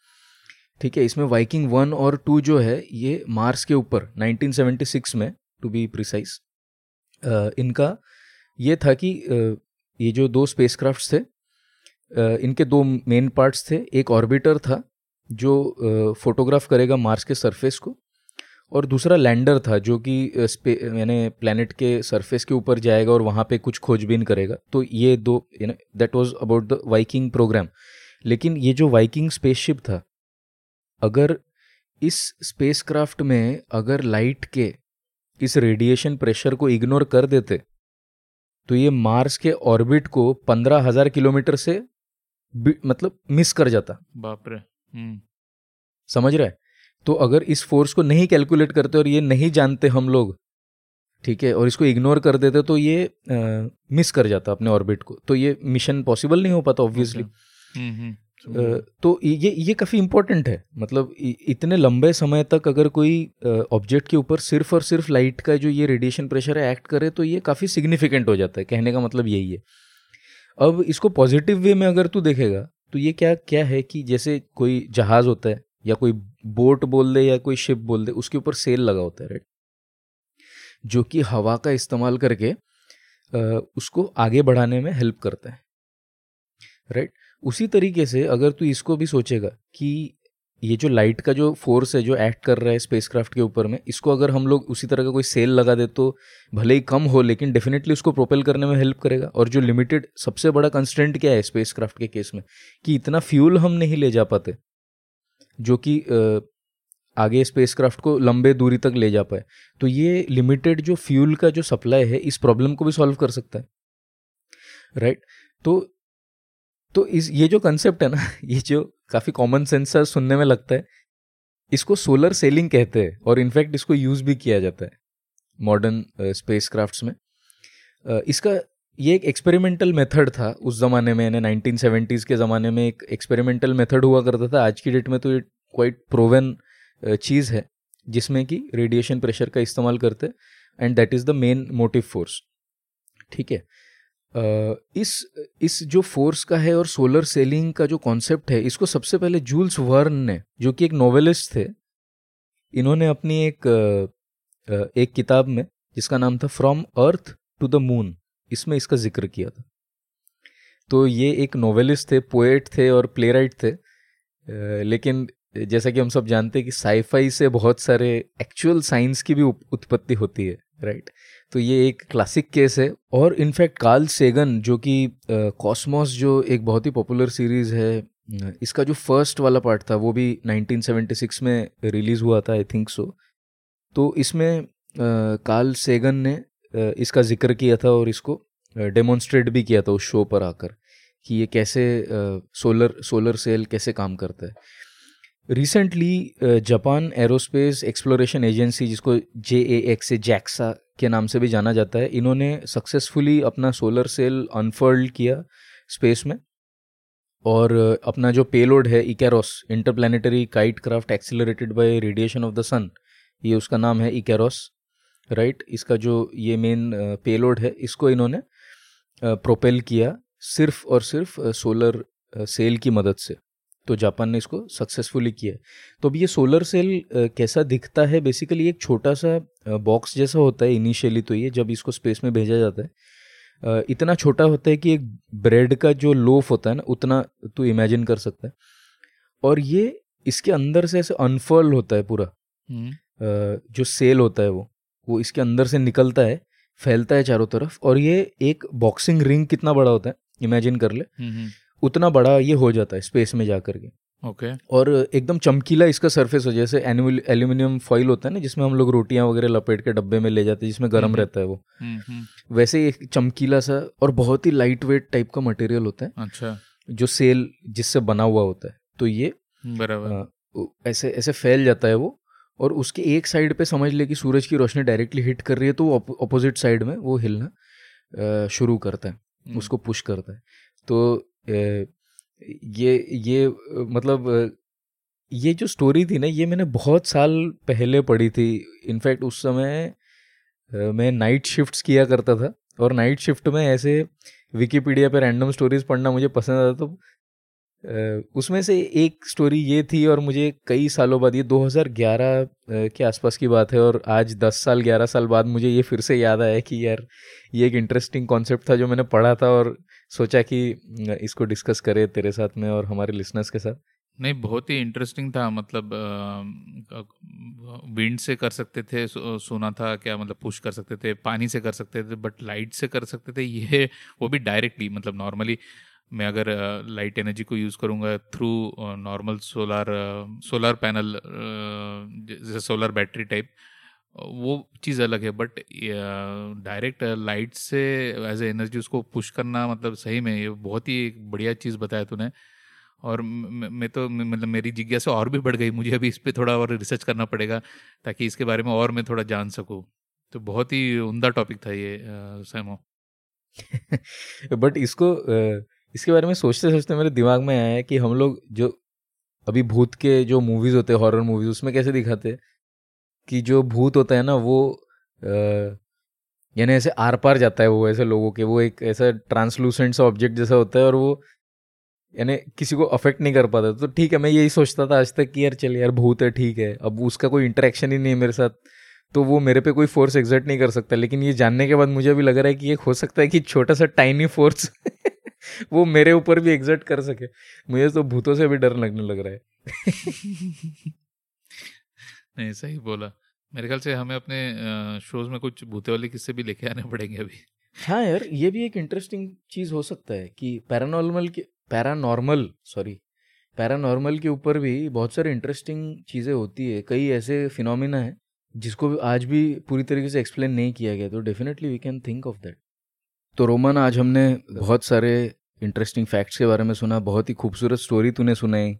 ठीक है, इसमें वाइकिंग वन और टू जो है, ये मार्स के ऊपर 1976 में टू बी प्रिसाइज इनका ये था कि ये जो दो स्पेसक्राफ्ट्स थे इनके दो मेन पार्ट्स थे। एक ऑर्बिटर था, जो फोटोग्राफ करेगा मार्स के सरफेस को और दूसरा लैंडर था जो कि यानी प्लैनेट के सरफेस के ऊपर जाएगा और वहाँ पे कुछ खोजबीन करेगा। तो ये दो you know that was about the Viking programme लेकिन ये जो वाइकिंग स्पेसशिप था अगर इस स्पेसक्राफ्ट में अगर लाइट के इस रेडिएशन प्रेशर को इग्नोर कर देते तो ये मार्स के ऑर्बिट को पंद्रह हज़ार किलोमीटर से मतलब मिस कर जाता। बाप रे हम्म, समझ रहा? है तो अगर इस फोर्स को नहीं कैलकुलेट करते और ये नहीं जानते हम लोग ठीक है और इसको इग्नोर कर देते तो ये मिस कर जाता अपने ऑर्बिट को। तो ये मिशन पॉसिबल नहीं हो पाता ऑब्वियसली हम्म, हम्म, तो ये ये काफ़ी इंपॉर्टेंट है। मतलब इतने लंबे समय तक अगर कोई ऑब्जेक्ट के ऊपर सिर्फ़ और सिर्फ़ लाइट का जो ये रेडिएशन प्रेशर है एक्ट करे तो ये काफ़ी सिग्निफिकेंट हो जाता है। कहने का मतलब यही है। अब इसको पॉजिटिव वे में अगर तू देखेगा तो ये क्या क्या है कि जैसे कोई जहाज़ होता है या कोई बोट बोल दे या कोई शिप बोल दे, उसके ऊपर सेल लगा होता है राइट जो कि हवा का इस्तेमाल करके उसको आगे बढ़ाने में हेल्प करता है राइट उसी तरीके से अगर तू इसको भी सोचेगा कि ये जो लाइट का जो फोर्स है, जो एक्ट कर रहा है स्पेसक्राफ्ट के ऊपर में, इसको अगर हम लोग उसी तरह का कोई सेल लगा दे तो भले ही कम हो, लेकिन डेफिनेटली उसको प्रोपेल करने में हेल्प करेगा। और जो लिमिटेड सबसे बड़ा कंस्टेंट क्या है स्पेसक्राफ्ट के केस में? कि इतना फ्यूल हम नहीं ले जा पाते। जो कि आगे स्पेसक्राफ्ट को लंबे दूरी तक ले जा पाए। तो ये लिमिटेड जो फ्यूल का जो सप्लाई है इस प्रॉब्लम को भी सॉल्व कर सकता है। Right right? तो तो इस ये जो कंसेप्ट है ना ये जो काफ़ी कॉमन सेंस सुनने में लगता है इसको सोलर सेलिंग कहते हैं और इनफैक्ट इसको यूज़ भी किया जाता है मॉडर्न स्पेस क्राफ्ट में। uh, इसका ये एक एक्सपेरिमेंटल मेथड था। उस ज़माने में, यानी नाइनटीन सेवेंटीज़ के ज़माने में एक एक्सपेरिमेंटल मेथड हुआ करता था। आज की डेट में तो ये क्वाइट प्रोवन चीज़ है, जिसमें कि रेडिएशन प्रेशर का इस्तेमाल करते and that is the main motive force ठीक है? इस इस जो फोर्स का है और सोलर सेलिंग का जो कॉन्सेप्ट है, इसको सबसे पहले जूल्स वर्न ने, जो कि एक नोवेलिस्ट थे, इन्होंने अपनी एक एक किताब में, जिसका नाम था from earth to the moon इसमें इसका ज़िक्र किया था। तो ये एक नोवेलिस्ट थे पोएट थे और प्ले राइट थे लेकिन जैसा कि हम सब जानते हैं कि साईफाई से बहुत सारे एक्चुअल साइंस की भी उत्पत्ति होती है राइट तो ये एक क्लासिक केस है। और इनफैक्ट कार्ल सेगन जो कि कॉस्मोस जो एक बहुत ही पॉपुलर सीरीज़ है इसका जो फ़र्स्ट वाला पार्ट था, वो भी 1976 में रिलीज़ हुआ था आई थिंक सो तो इसमें कार्ल सेगन ने इसका ज़िक्र किया था और इसको डेमोन्स्ट्रेट भी किया था उस शो पर आकर कि ये कैसे सोलर सोलर सेल कैसे काम करता है। Recently Japan aerospace exploration agency जिसको जे ए एक्स से जैक्सा के नाम से भी जाना जाता है, इन्होंने सक्सेसफुली अपना सोलर सेल अनफर्ल्ड किया स्पेस में और अपना जो पेलोड है IKAROS interplanetary kite craft accelerated by radiation of the sun ये उसका नाम है इकेरोस राइट? इसका जो ये मेन पेलोड है इसको इन्होंने प्रोपेल किया सिर्फ़ और सिर्फ़ सोलर सेल की मदद से। तो जापान ने इसको सक्सेसफुली किया। तो अब ये सोलर सेल कैसा दिखता है? बेसिकली एक छोटा सा बॉक्स जैसा होता है इनिशियली तो ये जब इसको स्पेस में भेजा जाता है। इतना छोटा होता है कि एक ब्रेड का जो लोफ होता है ना उतना तो इमेजिन कर सकता है। और ये इसके अंदर से ऐसे अनफर्ल होता है पूरा। हम्म। जो सेल होता है वो। वो इसके अंदर से निकलता है फैलता है चारों तरफ़ और ये एक बॉक्सिंग रिंग कितना बड़ा होता है इमेजिन कर ले। हम्म, हम्म। उतना बड़ा ये हो जाता है स्पेस में जा करके ओके। okay. और एकदम चमकीला इसका सरफेस हो जैसे एल्यूमिनियम फॉइल होता है ना जिसमें हम लोग रोटियाँ वगैरह लपेट के डब्बे में ले जाते हैं जिसमें गर्म हम्म, रहता है वो। वैसे एक चमकीला सा और बहुत ही लाइट वेट टाइप का मटेरियल होता है अच्छा। जो सेल जिससे बना हुआ होता है। तो ये बराबर। ऐसे ऐसे फैल जाता है वो और उसके एक साइड पे समझ ले कि सूरज की रोशनी डायरेक्टली हिट कर रही है तो वो अपोजिट साइड में वो हिलना शुरू करता है उसको पुश करता है। तो ये ये मतलब ये जो स्टोरी थी ना ये मैंने बहुत साल पहले पढ़ी थी। इनफैक्ट उस समय मैं नाइट शिफ्ट्स किया करता था और नाइट शिफ्ट में ऐसे विकीपीडिया पे रैंडम स्टोरीज पढ़ना मुझे पसंद आता तो उसमें से एक स्टोरी ये थी और मुझे कई सालों बाद, ये 2011 के आसपास की बात है और आज 10 साल 11 साल बाद मुझे ये फिर से याद आया कि यार, ये एक इंटरेस्टिंग कॉन्सेप्ट था जो मैंने पढ़ा था और सोचा कि इसको डिस्कस करें तेरे साथ में और हमारे लिसनर्स के साथ। नहीं, बहुत ही इंटरेस्टिंग था मतलब विंड से कर सकते थे सुना था, क्या मतलब पुश कर सकते थे, पानी से कर सकते थे बट लाइट से कर सकते थे, ये वो भी डायरेक्टली मतलब नॉर्मली मैं अगर लाइट एनर्जी को यूज़ करूँगा through normal solar solar panel जैसे सोलर बैटरी टाइप वो चीज़ अलग है बट डायरेक्ट लाइट से एज ए एनर्जी उसको पुश करना मतलब सही में ये बहुत ही एक बढ़िया चीज़ बताया तूने। और मैं तो मतलब मेरी जिज्ञासा और भी बढ़ गई, मुझे अभी इस पर थोड़ा और रिसर्च करना पड़ेगा, ताकि इसके बारे में और मैं थोड़ा जान सकूँ। तो बहुत ही उमदा टॉपिक था ये सैमो बट इसको इसके बारे में सोचते सोचते मेरे दिमाग में आया कि हम लोग जो अभी भूत के जो मूवीज़ होते हैं हॉरर मूवीज़ उसमें कैसे दिखाते कि जो भूत होता है ना, वो यानी ऐसे आर पार जाता है वो ऐसे लोगों के, वो एक ऐसा ट्रांसलूसेंट सा ऑब्जेक्ट जैसा होता है और वो, यानी किसी को अफेक्ट नहीं कर पाता। तो ठीक है, मैं यही सोचता था आज तक कि यार चल यार, भूत है, ठीक है। अब उसका कोई इंटरेक्शन ही नहीं है मेरे साथ तो वो मेरे पे कोई फोर्स एग्जर्ट नहीं कर सकता। लेकिन ये जानने के बाद मुझे अभी लग रहा है कि ये हो सकता है कि छोटा सा टाइनी फोर्स वो मेरे ऊपर भी एग्जर्ट कर सके। मुझे तो भूतों से भी डर लगने लग रहा है। नहीं सही बोला। मेरे ख्याल से हमें अपने शोज़ में कुछ भूते वाले किस्से भी लेके आने पड़ेंगे अभी। हाँ यार ये भी एक इंटरेस्टिंग चीज़ हो सकता है कि पैरानॉर्मल के पैरानॉर्मल सॉरी पैरानॉर्मल के ऊपर भी बहुत सारे इंटरेस्टिंग चीज़ें होती है। कई ऐसे फिनोमिना है जिसको आज भी पूरी तरीके से एक्सप्लेन नहीं किया गया तो definitely we can think of that तो रोमन आज हमने बहुत सारे इंटरेस्टिंग फैक्ट्स के बारे में सुना बहुत ही खूबसूरत स्टोरी तूने सुनाई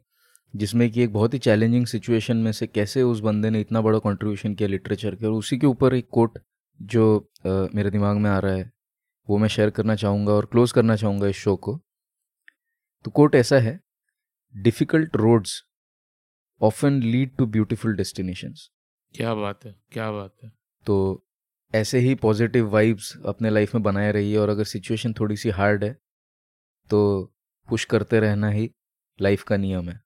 जिसमें कि एक बहुत ही चैलेंजिंग सिचुएशन में से कैसे उस बंदे ने इतना बड़ा कंट्रीब्यूशन किया लिटरेचर के और उसी के ऊपर एक कोट जो आ, मेरे दिमाग में आ रहा है वो मैं शेयर करना चाहूँगा और क्लोज करना चाहूँगा इस शो को। तो कोट ऐसा है difficult roads often lead to beautiful destinations क्या बात है क्या बात है। तो ऐसे ही पॉजिटिव वाइब्स अपने लाइफ में बनाए रहिए और अगर सिचुएशन थोड़ी सी हार्ड है तो पुश करते रहना ही लाइफ का नियम है।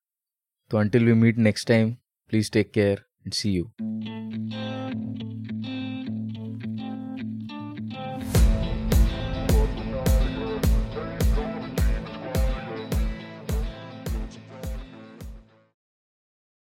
तो until we meet next time please take care and see you